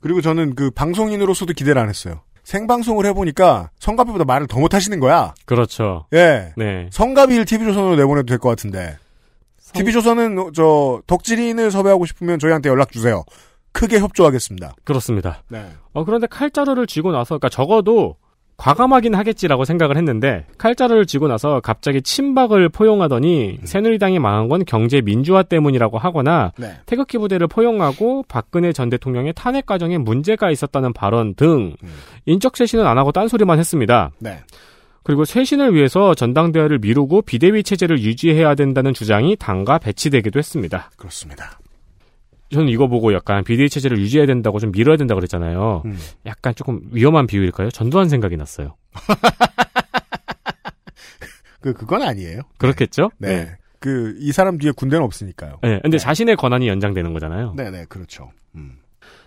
그리고 저는 그 방송인으로서도 기대를 안 했어요. 생방송을 해보니까 성가비보다 말을 더 못하시는 거야. 그렇죠. 예. 네. 성가비를 TV조선으로 내보내도 될 것 같은데. TV조선은 어, 저 덕질인을 섭외하고 싶으면 저희한테 연락 주세요. 크게 협조하겠습니다. 그렇습니다. 네. 어, 그런데 칼자루를 쥐고 나서, 그러니까 적어도 과감하긴 하겠지라고 생각을 했는데 칼자루를 쥐고 나서 갑자기 친박을 포용하더니 새누리당이 망한 건 경제 민주화 때문이라고 하거나 네. 태극기 부대를 포용하고 박근혜 전 대통령의 탄핵 과정에 문제가 있었다는 발언 등 인적 쇄신은 안 하고 딴소리만 했습니다. 네. 그리고 쇄신을 위해서 전당대회를 미루고 비대위 체제를 유지해야 된다는 주장이 당과 배치되기도 했습니다. 그렇습니다. 저는 이거 보고 약간 비대위 체제를 유지해야 된다고 좀 미뤄야 된다고 그랬잖아요. 음. 약간 조금 위험한 비유일까요? 전두환 생각이 났어요. 그 그건 아니에요. 그렇겠죠? 네. 그이 사람 뒤에 군대는 없으니까요. 네, 근데 자신의 권한이 연장되는 거잖아요. 네, 네, 그렇죠.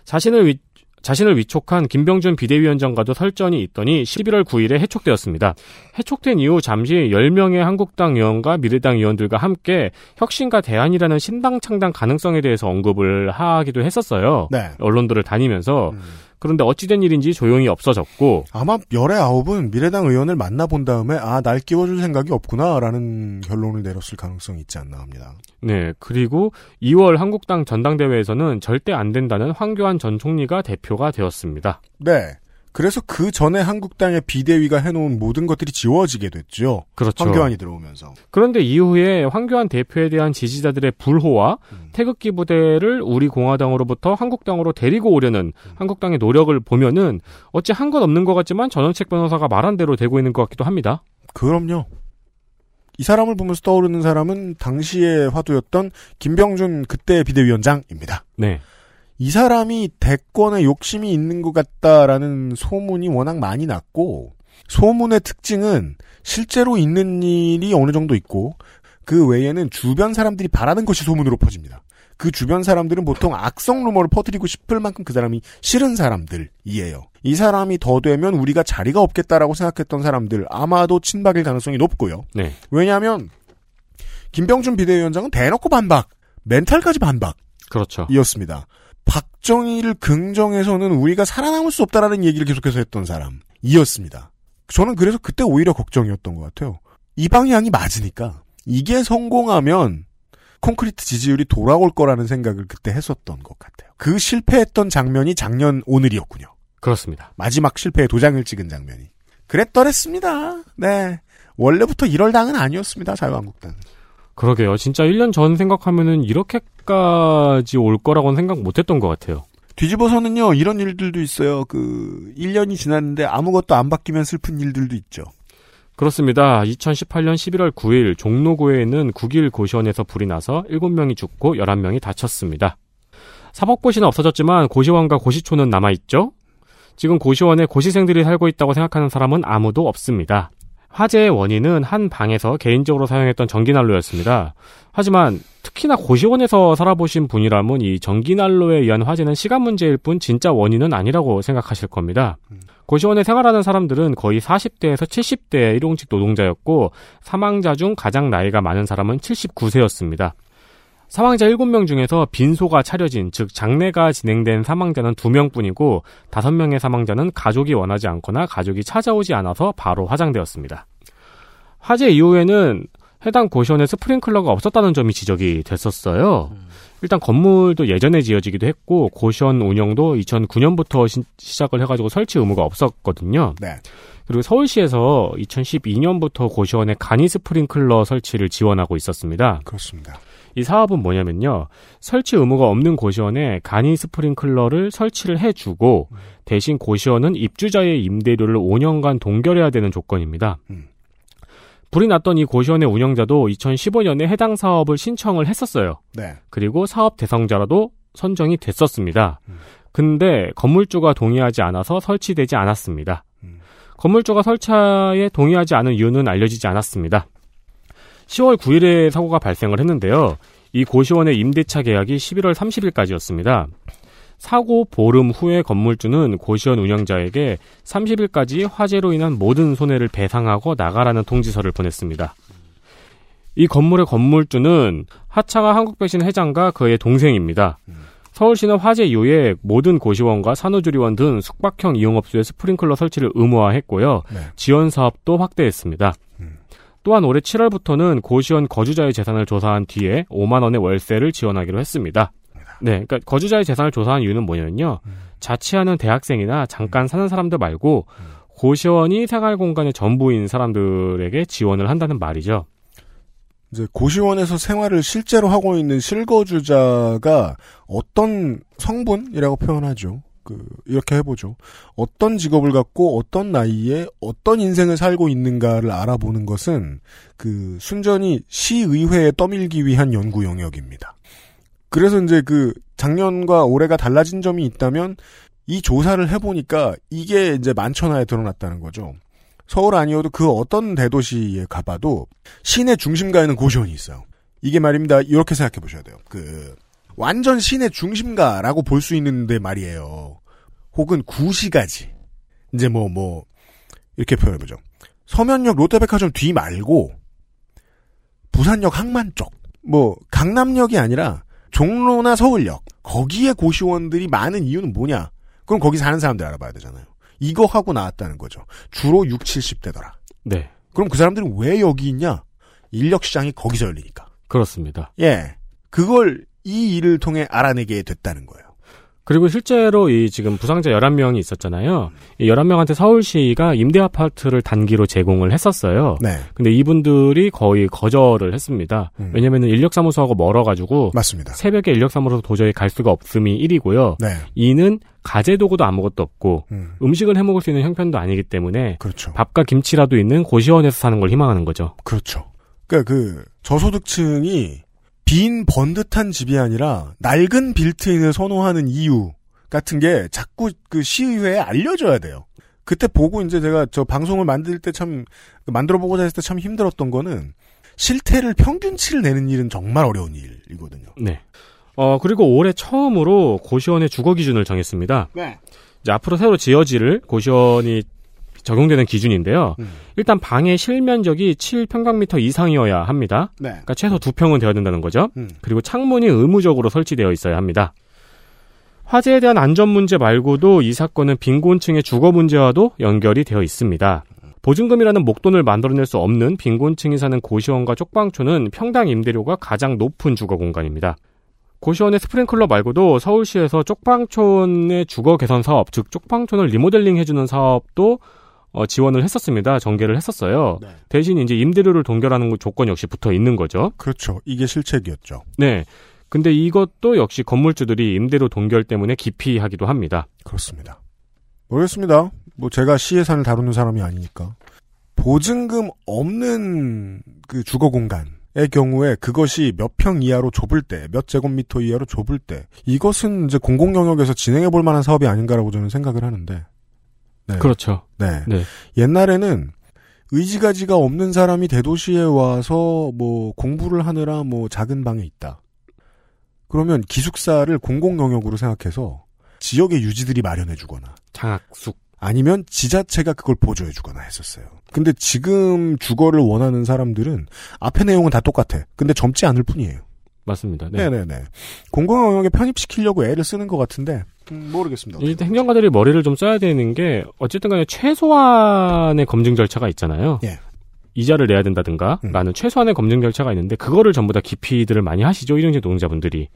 자신을 위, 자신을 위촉한 김병준 비대위원장과도 설전이 있더니 11월 9일에 해촉되었습니다. 해촉된 이후 잠시 10명의 한국당 의원과 미래당 의원들과 함께 혁신과 대안이라는 신당 창당 가능성에 대해서 언급을 하기도 했었어요. 네. 언론들을 다니면서. 그런데 어찌된 일인지 조용히 없어졌고 아마 열의 아홉은 미래당 의원을 만나본 다음에 아, 날 끼워줄 생각이 없구나라는 결론을 내렸을 가능성이 있지 않나 합니다. 네, 그리고 2월 한국당 전당대회에서는 절대 안 된다는 황교안 전 총리가 대표가 되었습니다. 네. 그래서 그 전에 한국당의 비대위가 해놓은 모든 것들이 지워지게 됐죠. 그렇죠. 황교안이 들어오면서. 그런데 이후에 황교안 대표에 대한 지지자들의 불호와 태극기 부대를 우리 공화당으로부터 한국당으로 데리고 오려는 한국당의 노력을 보면은 어찌 한 건 없는 것 같지만 전원책 변호사가 말한 대로 되고 있는 것 같기도 합니다. 그럼요. 이 사람을 보면서 떠오르는 사람은 당시의 화두였던 김병준 그때 비대위원장입니다. 네. 이 사람이 대권에 욕심이 있는 것 같다라는 소문이 워낙 많이 났고 소문의 특징은 실제로 있는 일이 어느 정도 있고 그 외에는 주변 사람들이 바라는 것이 소문으로 퍼집니다. 그 주변 사람들은 보통 악성 루머를 퍼뜨리고 싶을 만큼 그 사람이 싫은 사람들이에요. 이 사람이 더 되면 우리가 자리가 없겠다라고 생각했던 사람들 아마도 친박일 가능성이 높고요. 네. 왜냐하면 김병준 비대위원장은 대놓고 반박, 멘탈까지 반박. 그렇죠. 이었습니다. 박정희를 긍정해서는 우리가 살아남을 수 없다라는 얘기를 계속해서 했던 사람이었습니다. 저는 그래서 그때 오히려 걱정이었던 것 같아요. 이 방향이 맞으니까 이게 성공하면 콘크리트 지지율이 돌아올 거라는 생각을 그때 했었던 것 같아요. 그 실패했던 장면이 작년 오늘이었군요. 그렇습니다. 마지막 실패의 도장을 찍은 장면이. 그랬더랬습니다. 네. 원래부터 이럴 당은 아니었습니다. 자유한국당. 그러게요. 진짜 1년 전 생각하면은 이렇게까지 올 거라고는 생각 못 했던 것 같아요. 뒤집어서는요, 이런 일들도 있어요. 그, 1년이 지났는데 아무것도 안 바뀌면 슬픈 일들도 있죠. 그렇습니다. 2018년 11월 9일 종로구에는 9길 고시원에서 불이 나서 7명이 죽고 11명이 다쳤습니다. 사법고시는 없어졌지만 고시원과 고시촌은 남아있죠? 지금 고시원에 고시생들이 살고 있다고 생각하는 사람은 아무도 없습니다. 화재의 원인은 한 방에서 개인적으로 사용했던 전기난로였습니다. 하지만 특히나 고시원에서 살아보신 분이라면 이 전기난로에 의한 화재는 시간 문제일 뿐 진짜 원인은 아니라고 생각하실 겁니다. 고시원에 생활하는 사람들은 거의 40대에서 70대 일용직 노동자였고 사망자 중 가장 나이가 많은 사람은 79세였습니다. 사망자 7명 중에서 빈소가 차려진 즉 장례가 진행된 사망자는 2명뿐이고 5명의 사망자는 가족이 원하지 않거나 가족이 찾아오지 않아서 바로 화장되었습니다. 화재 이후에는 해당 고시원에 스프링클러가 없었다는 점이 지적이 됐었어요. 일단 건물도 예전에 지어지기도 했고 고시원 운영도 2009년부터 시, 시작을 해가지고 설치 의무가 없었거든요. 네. 그리고 서울시에서 2012년부터 고시원에 간이 스프링클러 설치를 지원하고 있었습니다. 그렇습니다. 이 사업은 뭐냐면요. 설치 의무가 없는 고시원에 간이 스프링클러를 설치를 해주고 대신 고시원은 입주자의 임대료를 5년간 동결해야 되는 조건입니다. 불이 났던 이 고시원의 운영자도 2015년에 해당 사업을 신청을 했었어요. 네. 그리고 사업 대상자라도 선정이 됐었습니다. 근데 건물주가 동의하지 않아서 설치되지 않았습니다. 건물주가 설치에 동의하지 않은 이유는 알려지지 않았습니다. 10월 9일에 사고가 발생을 했는데요. 이 고시원의 임대차 계약이 11월 30일까지였습니다. 사고 보름 후에 건물주는 고시원 운영자에게 30일까지 화재로 인한 모든 손해를 배상하고 나가라는 통지서를 보냈습니다. 이 건물의 건물주는 하차가 한국배신 회장과 그의 동생입니다. 서울시는 화재 이후에 모든 고시원과 산후조리원 등 숙박형 이용업소에 스프링클러 설치를 의무화했고요. 네. 지원 사업도 확대했습니다. 또한 올해 7월부터는 고시원 거주자의 재산을 조사한 뒤에 5만 원의 월세를 지원하기로 했습니다. 네, 그러니까 거주자의 재산을 조사한 이유는 뭐냐면요. 자취하는 대학생이나 잠깐 사는 사람들 말고 고시원이 생활 공간의 전부인 사람들에게 지원을 한다는 말이죠. 이제 고시원에서 생활을 실제로 하고 있는 실거주자가 어떤 성분이라고 표현하죠. 그 이렇게 해보죠. 어떤 직업을 갖고 어떤 나이에 어떤 인생을 살고 있는가를 알아보는 것은 그 순전히 시의회에 떠밀기 위한 연구 영역입니다. 그래서 이제 그 작년과 올해가 달라진 점이 있다면 이 조사를 해보니까 이게 이제 만천하에 드러났다는 거죠. 서울 아니어도 그 어떤 대도시에 가봐도 시내 중심가에는 고시원이 있어요. 이게 말입니다. 이렇게 생각해 보셔야 돼요. 그 완전 시내 중심가라고 볼 수 있는데 말이에요. 혹은 구시가지. 이제 뭐, 뭐, 이렇게 표현해보죠. 서면역 롯데백화점 뒤 말고, 부산역 항만 쪽, 뭐, 강남역이 아니라, 종로나 서울역, 거기에 고시원들이 많은 이유는 뭐냐? 그럼 거기 사는 사람들 알아봐야 되잖아요. 이거 하고 나왔다는 거죠. 주로 6, 70대더라. 네. 그럼 그 사람들은 왜 여기 있냐? 인력 시장이 거기서 열리니까. 그렇습니다. 예. 그걸 이 일을 통해 알아내게 됐다는 거예요. 그리고 실제로 이 지금 부상자 11명이 있었잖아요. 이 11명한테 서울시가 임대 아파트를 단기로 제공을 했었어요. 네. 근데 이분들이 거의 거절을 했습니다. 음. 왜냐면은 인력사무소하고 멀어가지고. 맞습니다. 새벽에 인력사무소 도저히 갈 수가 없음이 1이고요. 네. 2는 가재 도구도 아무것도 없고 음. 식을 해 먹을 수 있는 형편도 아니기 때문에 그렇죠. 밥과 김치라도 있는 고시원에서 사는 걸 희망하는 거죠. 그렇죠. 그러니까 그 저소득층이 빈 번듯한 집이 아니라 낡은 빌트인을 선호하는 이유 같은 게 자꾸 그 시의회에 알려줘야 돼요. 그때 보고 이제 제가 저 방송을 만들 때 참 만들어 보고자 했을 때 참 힘들었던 거는 실태를 평균치를 내는 일은 정말 어려운 일이거든요. 네. 어 그리고 올해 처음으로 고시원의 주거 기준을 정했습니다. 네. 이제 앞으로 새로 지어질 고시원이 적용되는 기준인데요. 음. 일단 방의 실면적이 7평방미터 이상이어야 합니다. 네. 그러니까 최소 2평은 되어야 된다는 거죠. 음. 그리고 창문이 의무적으로 설치되어 있어야 합니다. 화재에 대한 안전 문제 말고도 이 사건은 빈곤층의 주거 문제와도 연결이 되어 있습니다. 보증금이라는 목돈을 만들어낼 수 없는 빈곤층이 사는 고시원과 쪽방촌은 평당 임대료가 가장 높은 주거 공간입니다. 고시원의 스프링클러 말고도 서울시에서 쪽방촌의 주거 개선 사업, 즉 쪽방촌을 리모델링 해주는 사업도 어, 지원을 했었습니다. 전개를 했었어요. 네. 대신 이제 임대료를 동결하는 조건 역시 붙어 있는 거죠. 그렇죠. 이게 실책이었죠. 네. 근데 이것도 역시 건물주들이 임대료 동결 때문에 기피하기도 합니다. 그렇습니다. 모르겠습니다. 뭐 제가 시예산을 다루는 사람이 아니니까 보증금 없는 그 주거 공간의 경우에 그것이 몇 평 이하로 좁을 때, 몇 제곱미터 이하로 좁을 때 이것은 이제 공공 영역에서 진행해 볼 만한 사업이 아닌가라고 저는 생각을 하는데. 네. 그렇죠. 네. 네. 옛날에는 의지가지가 없는 사람이 대도시에 와서 뭐 공부를 하느라 뭐 작은 방에 있다. 그러면 기숙사를 공공 영역으로 생각해서 지역의 유지들이 마련해 주거나 장학숙 아니면 지자체가 그걸 보조해 주거나 했었어요. 근데 지금 주거를 원하는 사람들은 앞의 내용은 다 똑같아. 근데 젊지 않을 뿐이에요. 맞습니다. 네. 네. 네네 공공 영역에 편입시키려고 애를 쓰는 것 같은데 음, 모르겠습니다. 일단 행정가들이 머리를 좀 써야 되는 게 어쨌든 간에 최소한의 검증 절차가 있잖아요. 예. 이자를 내야 된다든가 음. 라는 최소한의 검증 절차가 있는데 그거를 전부 다 기피들을 많이 하시죠. 일용직 노동자분들이.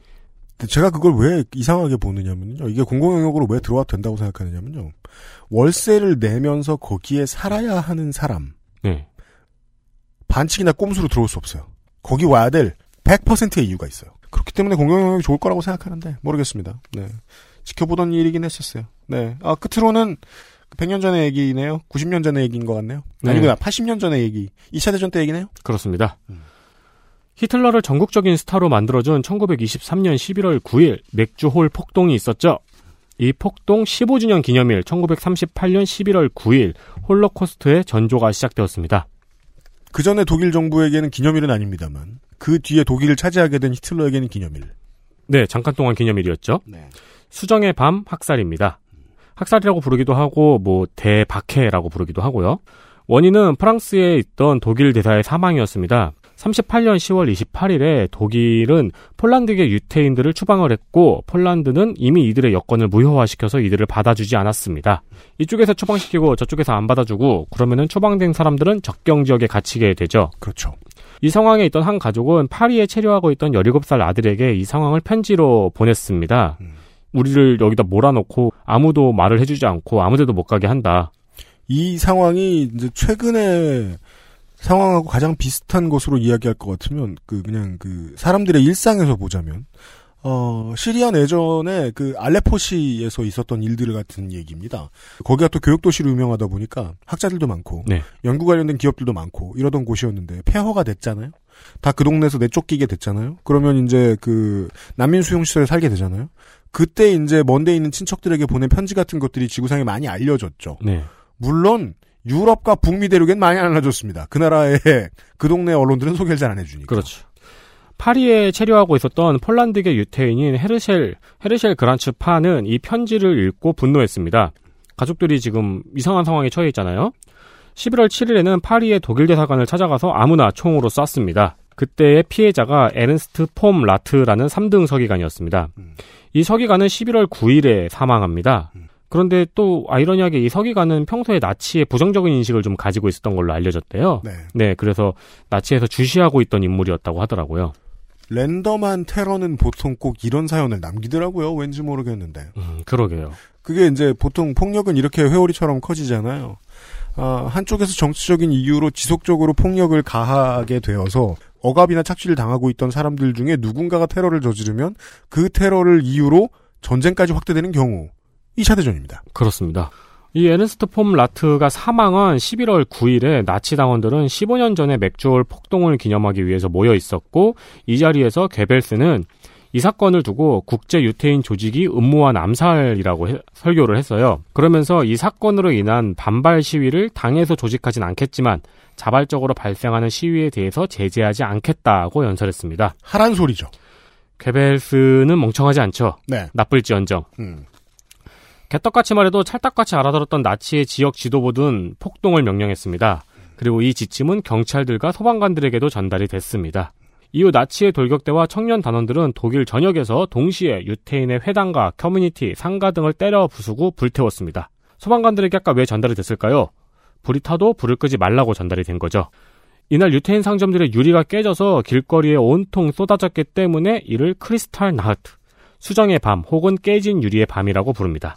제가 그걸 왜 이상하게 보느냐면요. 이게 공공 영역으로 왜 들어와도 된다고 생각하느냐면요. 월세를 내면서 거기에 살아야 하는 사람 네. 반칙이나 꼼수로 들어올 수 없어요. 거기 와야 될 100%의 이유가 있어요. 그렇기 때문에 공공 영역이 좋을 거라고 생각하는데 모르겠습니다. 네. 지켜보던 일이긴 했었어요. 네. 아, 끝으로는 100년 전의 얘기네요. 90년 전의 얘기인 것 같네요. 네. 아니구나. 80년 전의 얘기. 2차 대전 때 얘기네요. 그렇습니다. 히틀러를 전국적인 스타로 만들어준 1923년 11월 9일 맥주홀 폭동이 있었죠. 이 폭동 15주년 기념일 1938년 11월 9일 홀로코스트의 전조가 시작되었습니다. 그 전에 독일 정부에게는 기념일은 아닙니다만 그 뒤에 독일을 차지하게 된 히틀러에게는 기념일. 네, 잠깐 동안 기념일이었죠. 네. 수정의 밤 학살입니다. 학살이라고 부르기도 하고 뭐 대박해라고 부르기도 하고요. 원인은 프랑스에 있던 독일 대사의 사망이었습니다. 38년 10월 28일에 독일은 폴란드계 유태인들을 추방을 했고 폴란드는 이미 이들의 여권을 무효화시켜서 이들을 받아주지 않았습니다. 이쪽에서 추방시키고 저쪽에서 안 받아주고 그러면은 추방된 사람들은 적경 지역에 갇히게 되죠. 그렇죠. 이 상황에 있던 한 가족은 파리에 체류하고 있던 17살 아들에게 이 상황을 편지로 보냈습니다. 우리를 여기다 몰아놓고 아무도 말을 해주지 않고 아무데도 못 가게 한다. 이 상황이 이제 최근에 상황하고 가장 비슷한 것으로 이야기할 것 같으면 그 그냥 그 사람들의 일상에서 보자면 어 시리아 내전에 그 알레포시에서 있었던 일들 같은 얘기입니다. 거기가 또 교육 도시로 유명하다 보니까 학자들도 많고 네. 연구 관련된 기업들도 많고 이러던 곳이었는데 폐허가 됐잖아요. 다 그 동네에서 내쫓기게 됐잖아요. 그러면 이제 그 난민 수용 시설에 살게 되잖아요. 그때 이제 먼데 있는 친척들에게 보낸 편지 같은 것들이 지구상에 많이 알려졌죠. 네. 물론 유럽과 북미 대륙엔 많이 안 알려졌습니다. 그 나라의 그 동네 언론들은 소개를 잘 안 해주니까. 그렇죠. 파리에 체류하고 있었던 폴란드계 유태인인 헤르셸 헤르셸 그린츠판은 이 편지를 읽고 분노했습니다. 가족들이 지금 이상한 상황에 처해 있잖아요. 11월 7일에는 파리의 독일 대사관을 찾아가서 아무나 총으로 쐈습니다. 그때의 피해자가 에른스트 폼 라트라는 3등 서기관이었습니다. 이 서기관은 11월 9일에 사망합니다. 그런데 또 아이러니하게 이 서기관은 평소에 나치의 부정적인 인식을 좀 가지고 있었던 걸로 알려졌대요. 네. 그래서 나치에서 주시하고 있던 인물이었다고 하더라고요. 랜덤한 테러는 보통 꼭 이런 사연을 남기더라고요. 왠지 모르겠는데. 음, 그러게요. 그게 이제 보통 폭력은 이렇게 회오리처럼 커지잖아요. 아, 한쪽에서 정치적인 이유로 지속적으로 폭력을 가하게 되어서 억압이나 착취를 당하고 있던 사람들 중에 누군가가 테러를 저지르면 그 테러를 이유로 전쟁까지 확대되는 경우 2차 대전입니다. 그렇습니다. 이 에른스트 폼 라트가 사망한 11월 9일에 나치 당원들은 15년 전에 맥주홀 폭동을 기념하기 위해서 모여 있었고 이 자리에서 괴벨스는 이 사건을 두고 국제 유태인 조직이 음모한 암살이라고 해- 설교를 했어요. 그러면서 이 사건으로 인한 반발 시위를 당에서 조직하진 않겠지만 자발적으로 발생하는 시위에 대해서 제재하지 않겠다고 연설했습니다. 하란 소리죠. 괴벨스는 멍청하지 않죠. 네. 나쁠지언정. 음. 개떡같이 말해도 찰떡같이 알아들었던 나치의 지역 지도부는 폭동을 명령했습니다. 그리고 이 지침은 경찰들과 소방관들에게도 전달이 됐습니다. 이후 나치의 돌격대와 청년 단원들은 독일 전역에서 동시에 유태인의 회당과 커뮤니티, 상가 등을 때려 부수고 불태웠습니다. 소방관들에게 아까 왜 전달이 됐을까요? 불이 타도 불을 끄지 말라고 전달이 된 거죠. 이날 유태인 상점들의 유리가 깨져서 길거리에 온통 쏟아졌기 때문에 이를 크리스탈 나트, 수정의 밤 혹은 깨진 유리의 밤이라고 부릅니다.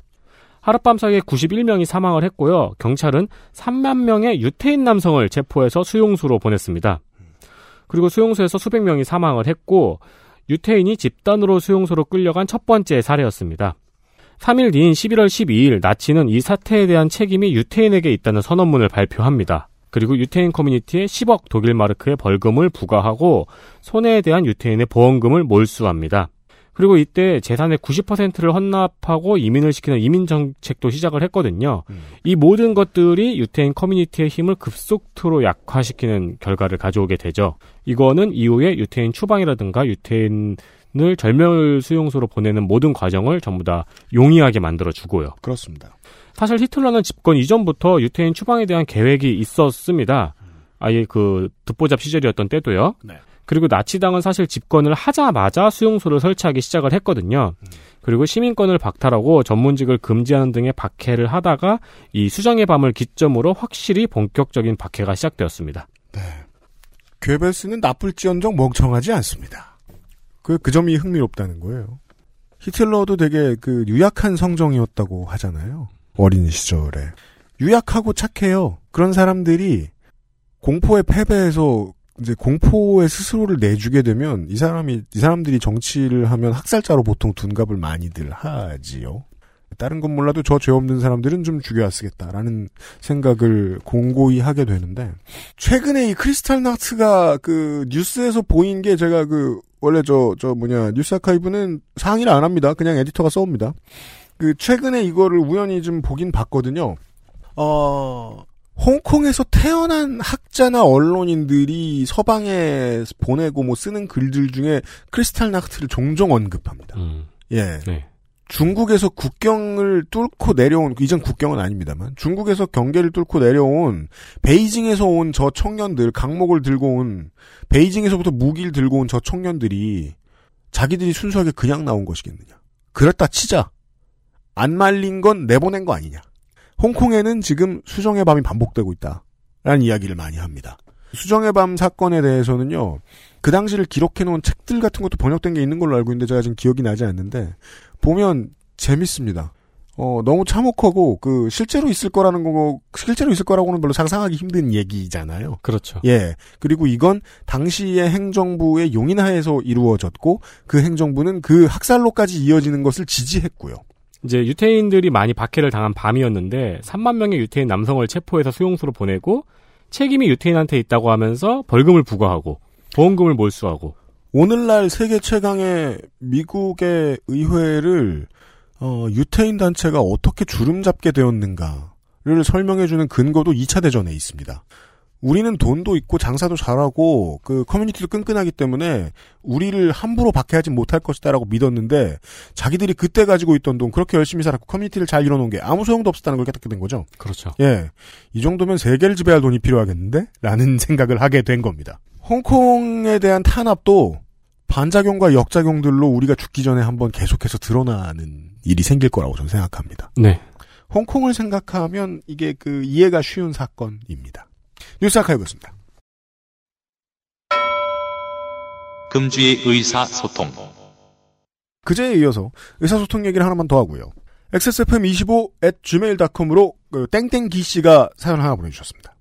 하룻밤 사이에 91명이 사망을 했고요. 경찰은 3만 명의 유태인 남성을 체포해서 수용소로 보냈습니다. 그리고 수용소에서 수백 명이 사망을 했고 유태인이 집단으로 수용소로 끌려간 첫 번째 사례였습니다. 3일 뒤인 11월 12일 나치는 이 사태에 대한 책임이 유태인에게 있다는 선언문을 발표합니다. 그리고 유태인 커뮤니티에 10억 독일 마르크의 벌금을 부과하고 손해에 대한 유태인의 보험금을 몰수합니다. 그리고 이때 재산의 90%를 헌납하고 이민을 시키는 이민 정책도 시작을 했거든요. 이 모든 것들이 유태인 커뮤니티의 힘을 급속도로 약화시키는 결과를 가져오게 되죠. 이거는 이후에 유태인 추방이라든가 유태인 을 절멸 수용소로 보내는 모든 과정을 전부 다 용이하게 만들어 주고요. 그렇습니다. 사실 히틀러는 집권 이전부터 유태인 추방에 대한 계획이 있었습니다. 아예 그 듣보잡 시절이었던 때도요. 네. 그리고 나치당은 사실 집권을 하자마자 수용소를 설치하기 시작을 했거든요. 그리고 시민권을 박탈하고 전문직을 금지하는 등의 박해를 하다가 이 수정의 밤을 기점으로 확실히 본격적인 박해가 시작되었습니다. 괴벨스는 나쁠지언정 멍청하지 않습니다. 그, 그 점이 흥미롭다는 거예요. 히틀러도 되게 그 유약한 성정이었다고 하잖아요. 어린 시절에. 유약하고 착해요. 그런 사람들이 공포에 패배해서 이제 공포에 스스로를 내주게 되면 이 사람이 이 사람들이 정치를 하면 학살자로 보통 둔갑을 많이들 하지요. 다른 건 몰라도 저 죄 없는 사람들은 좀 죽여야 쓰겠다라는 생각을 공고히 하게 되는데 최근에 이 크리스탈 나트가 그 뉴스에서 보인 게 제가 그 원래 저저 뭐냐 뉴스 아카이브는 상의를 안 합니다. 그냥 에디터가 써옵니다. 그 최근에 이거를 우연히 좀 보긴 봤거든요. 어 홍콩에서 태어난 학자나 언론인들이 서방에 보내고 뭐 쓰는 글들 중에 크리스탈 나트를 종종 언급합니다. 예. 네. 중국에서 국경을 뚫고 내려온 이전 국경은 아닙니다만 중국에서 경계를 뚫고 내려온 베이징에서 온 저 청년들 강목을 들고 온 베이징에서부터 무기를 들고 온 저 청년들이 자기들이 순수하게 그냥 나온 것이겠느냐? 그렇다 치자 안 말린 건 내보낸 거 아니냐? 홍콩에는 지금 수정의 밤이 반복되고 있다라는 이야기를 많이 합니다. 수정의 밤 사건에 대해서는요. 그 당시를 기록해 놓은 책들 같은 것도 번역된 게 있는 걸로 알고 있는데 제가 지금 기억이 나지 않는데 보면 재밌습니다. 어, 너무 참혹하고 그 실제로 있을 거라는 거 실제로 있을 거라고는 별로 상상하기 힘든 얘기잖아요. 그렇죠. 예. 그리고 이건 당시의 행정부의 용인하에서 이루어졌고 그 행정부는 그 학살로까지 이어지는 것을 지지했고요. 이제 유태인들이 많이 박해를 당한 밤이었는데 3만 명의 유태인 남성을 체포해서 수용소로 보내고 책임이 유태인한테 있다고 하면서 벌금을 부과하고 보험금을 몰수하고 오늘날 세계 최강의 미국의 의회를 어, 유태인 단체가 어떻게 주름 잡게 되었는가를 설명해주는 근거도 2차 대전에 있습니다. 우리는 돈도 있고 장사도 잘하고 그 커뮤니티도 끈끈하기 때문에 우리를 함부로 박해하지 못할 것이다라고 믿었는데 자기들이 그때 가지고 있던 돈 그렇게 열심히 살았고 커뮤니티를 잘 이뤄놓은 게 아무 소용도 없었다는 걸 깨닫게 된 거죠. 그렇죠. 예, 이 정도면 세계를 지배할 돈이 필요하겠는데? 라는 생각을 하게 된 겁니다. 홍콩에 대한 탄압도 반작용과 역작용들로 우리가 죽기 전에 한번 계속해서 드러나는 일이 생길 거라고 저는 생각합니다. 네. 홍콩을 생각하면 이게 그 이해가 쉬운 사건입니다. 뉴스 아카이브였습니다. 금주의 의사소통. 그제에 이어서 의사소통 얘기를 하나만 더 하고요. xsfm25 at gmail.com으로 그 땡땡기 씨가 사연 하나 보내주셨습니다.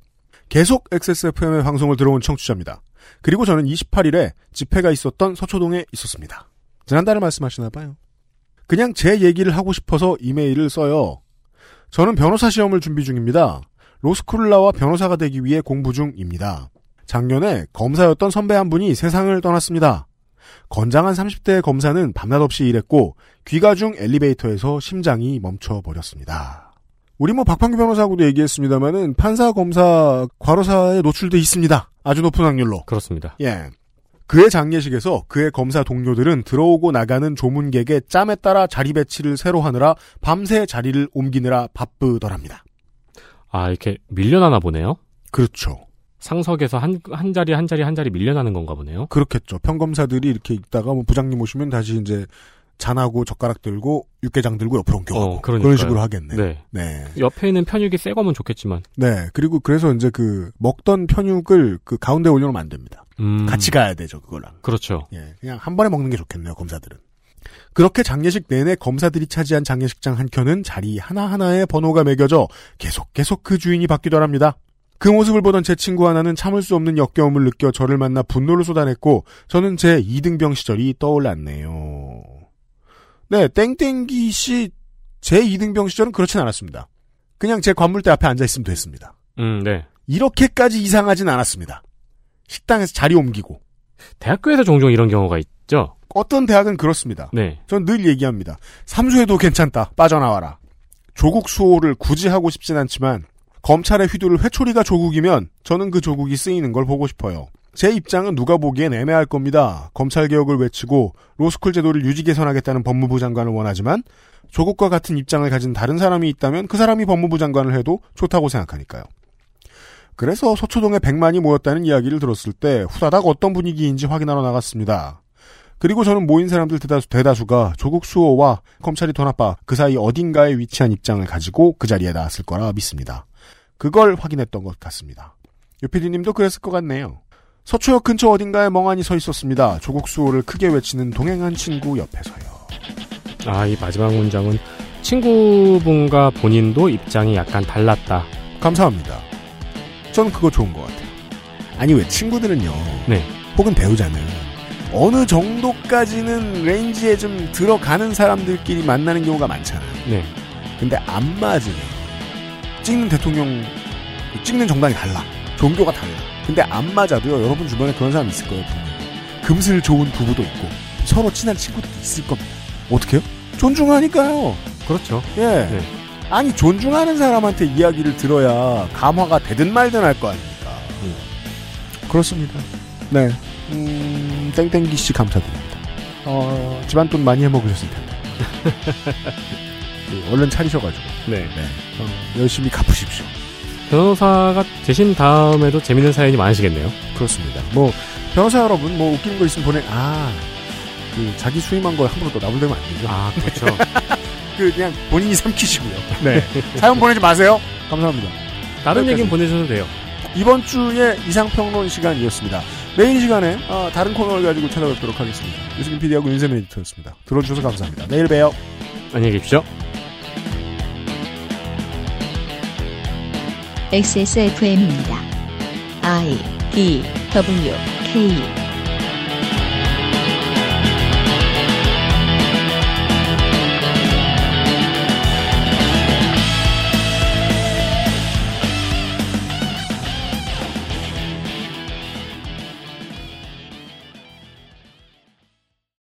계속 XSFM의 방송을 들어온 청취자입니다. 그리고 저는 28일에 집회가 있었던 서초동에 있었습니다. 지난달에 말씀하시나 봐요. 그냥 제 얘기를 하고 싶어서 이메일을 써요. 저는 변호사 시험을 준비 중입니다. 로스쿨을 나와 변호사가 되기 위해 공부 중입니다. 작년에 검사였던 선배 한 분이 세상을 떠났습니다. 건장한 30대 검사는 밤낮 없이 일했고 귀가 중 엘리베이터에서 심장이 멈춰버렸습니다. 우리 뭐 박판규 변호사하고도 얘기했습니다마는 판사, 검사, 과로사에 노출돼 있습니다. 아주 높은 확률로. 그렇습니다. 예. 그의 장례식에서 그의 검사 동료들은 들어오고 나가는 조문객의 짬에 따라 자리 배치를 새로 하느라 밤새 자리를 옮기느라 바쁘더랍니다. 아, 이렇게 밀려나나 보네요? 그렇죠. 상석에서 한, 한 자리, 한 자리, 한 자리 밀려나는 건가 보네요? 그렇겠죠. 평검사들이 이렇게 있다가 뭐 부장님 오시면 다시 이제 잔하고 젓가락 들고 육개장 들고 옆으로 옮겨가고 어, 그런. 식으로 하겠네. 네. 네. 옆에 있는 편육이 새 거면 좋겠지만. 네. 그리고 그래서 이제 그 먹던 편육을 그 가운데 올려놓으면 안 됩니다. 음. 같이 가야 되죠, 그거랑. 그렇죠. 예. 그냥 한 번에 먹는 게 좋겠네요, 검사들은. 그렇게 장례식 내내 검사들이 차지한 장례식장 한 켠은 자리 하나하나에 번호가 매겨져 계속 계속 그 주인이 바뀌더랍니다. 그 모습을 보던 제 친구 하나는 참을 수 없는 역겨움을 느껴 저를 만나 분노를 쏟아냈고 저는 제 이등병 시절이 떠올랐네요. 네, 땡땡기 씨제 이등병 시절은 그렇진 않았습니다. 그냥 제 관물대 앞에 앉아 있으면 됐습니다. 음, 네. 이렇게까지 이상하진 않았습니다. 식당에서 자리 옮기고. 대학교에서 종종 이런 경우가 있죠? 어떤 대학은 그렇습니다. 네. 전 늘 얘기합니다. 삼수해도 괜찮다. 빠져나와라. 조국 수호를 굳이 하고 싶진 않지만 검찰의 휘두를 회초리가 조국이면 저는 그 조국이 쓰이는 걸 보고 싶어요. 제 입장은 누가 보기엔 애매할 겁니다. 검찰 개혁을 외치고 로스쿨 제도를 유지 개선하겠다는 법무부 장관을 원하지만 조국과 같은 입장을 가진 다른 사람이 있다면 그 사람이 법무부 장관을 해도 좋다고 생각하니까요. 그래서 서초동에 100만이 모였다는 이야기를 들었을 때 후다닥 어떤 분위기인지 확인하러 나갔습니다. 그리고 저는 모인 사람들 대다수, 대다수가 조국 수호와 검찰이 더 나빠 그 사이 어딘가에 위치한 입장을 가지고 그 자리에 나왔을 거라 믿습니다. 그걸 확인했던 것 같습니다. 유피디님도 그랬을 것 같네요. 서초역 근처 어딘가에 멍하니 서 있었습니다. 조국 수호를 크게 외치는 동행한 친구 옆에서요. 아, 이 마지막 문장은 친구분과 본인도 입장이 약간 달랐다. 감사합니다. 저는 그거 좋은 것 같아요. 아니 왜 친구들은요. 네. 혹은 배우자는 어느 정도까지는 range에 좀 들어가는 사람들끼리 만나는 경우가 많잖아요. 네. 근데 안 맞으면 찍는 대통령 찍는 정당이 달라. 종교가 달라. 근데 안 맞아도요. 여러분 주변에 그런 사람 있을 거예요. 분명히. 금슬 좋은 부부도 있고 서로 친한 친구들도 있을 겁니다. 어떻게요? 존중하니까요. 그렇죠. 예. 네. 아니 존중하는 사람한테 이야기를 들어야 감화가 되든 말든 할 거 아닙니까. 그렇습니다. 네. 음, 땡땡기 씨 감사드립니다. 어, 집안 돈 많이 해먹으셨을 텐데. 그 얼른 차리셔가지고 네. 어, 열심히 갚으십시오. 변호사가 되신 다음에도 재밌는 사연이 많으시겠네요. 그렇습니다. 뭐 변호사 여러분 뭐 웃기는 거 있으면 보내. 아, 그 자기 수임한 거 함부로 또 나불대면 안 되죠. 아, 그렇죠. 그 그냥 본인이 삼키시고요. 네. 사연 보내지 마세요. 감사합니다. 다른. 얘기는 보내주셔도 돼요. 이번 주에 이상평론 시간이었습니다. 내일 이 시간에 어, 다른 코너를 가지고 찾아뵙도록 하겠습니다. 유승민 PD하고 윤세민 에디터였습니다. 들어주셔서 감사합니다. 내일 봬요. 안녕히 계십시오. XSFM입니다. I D W K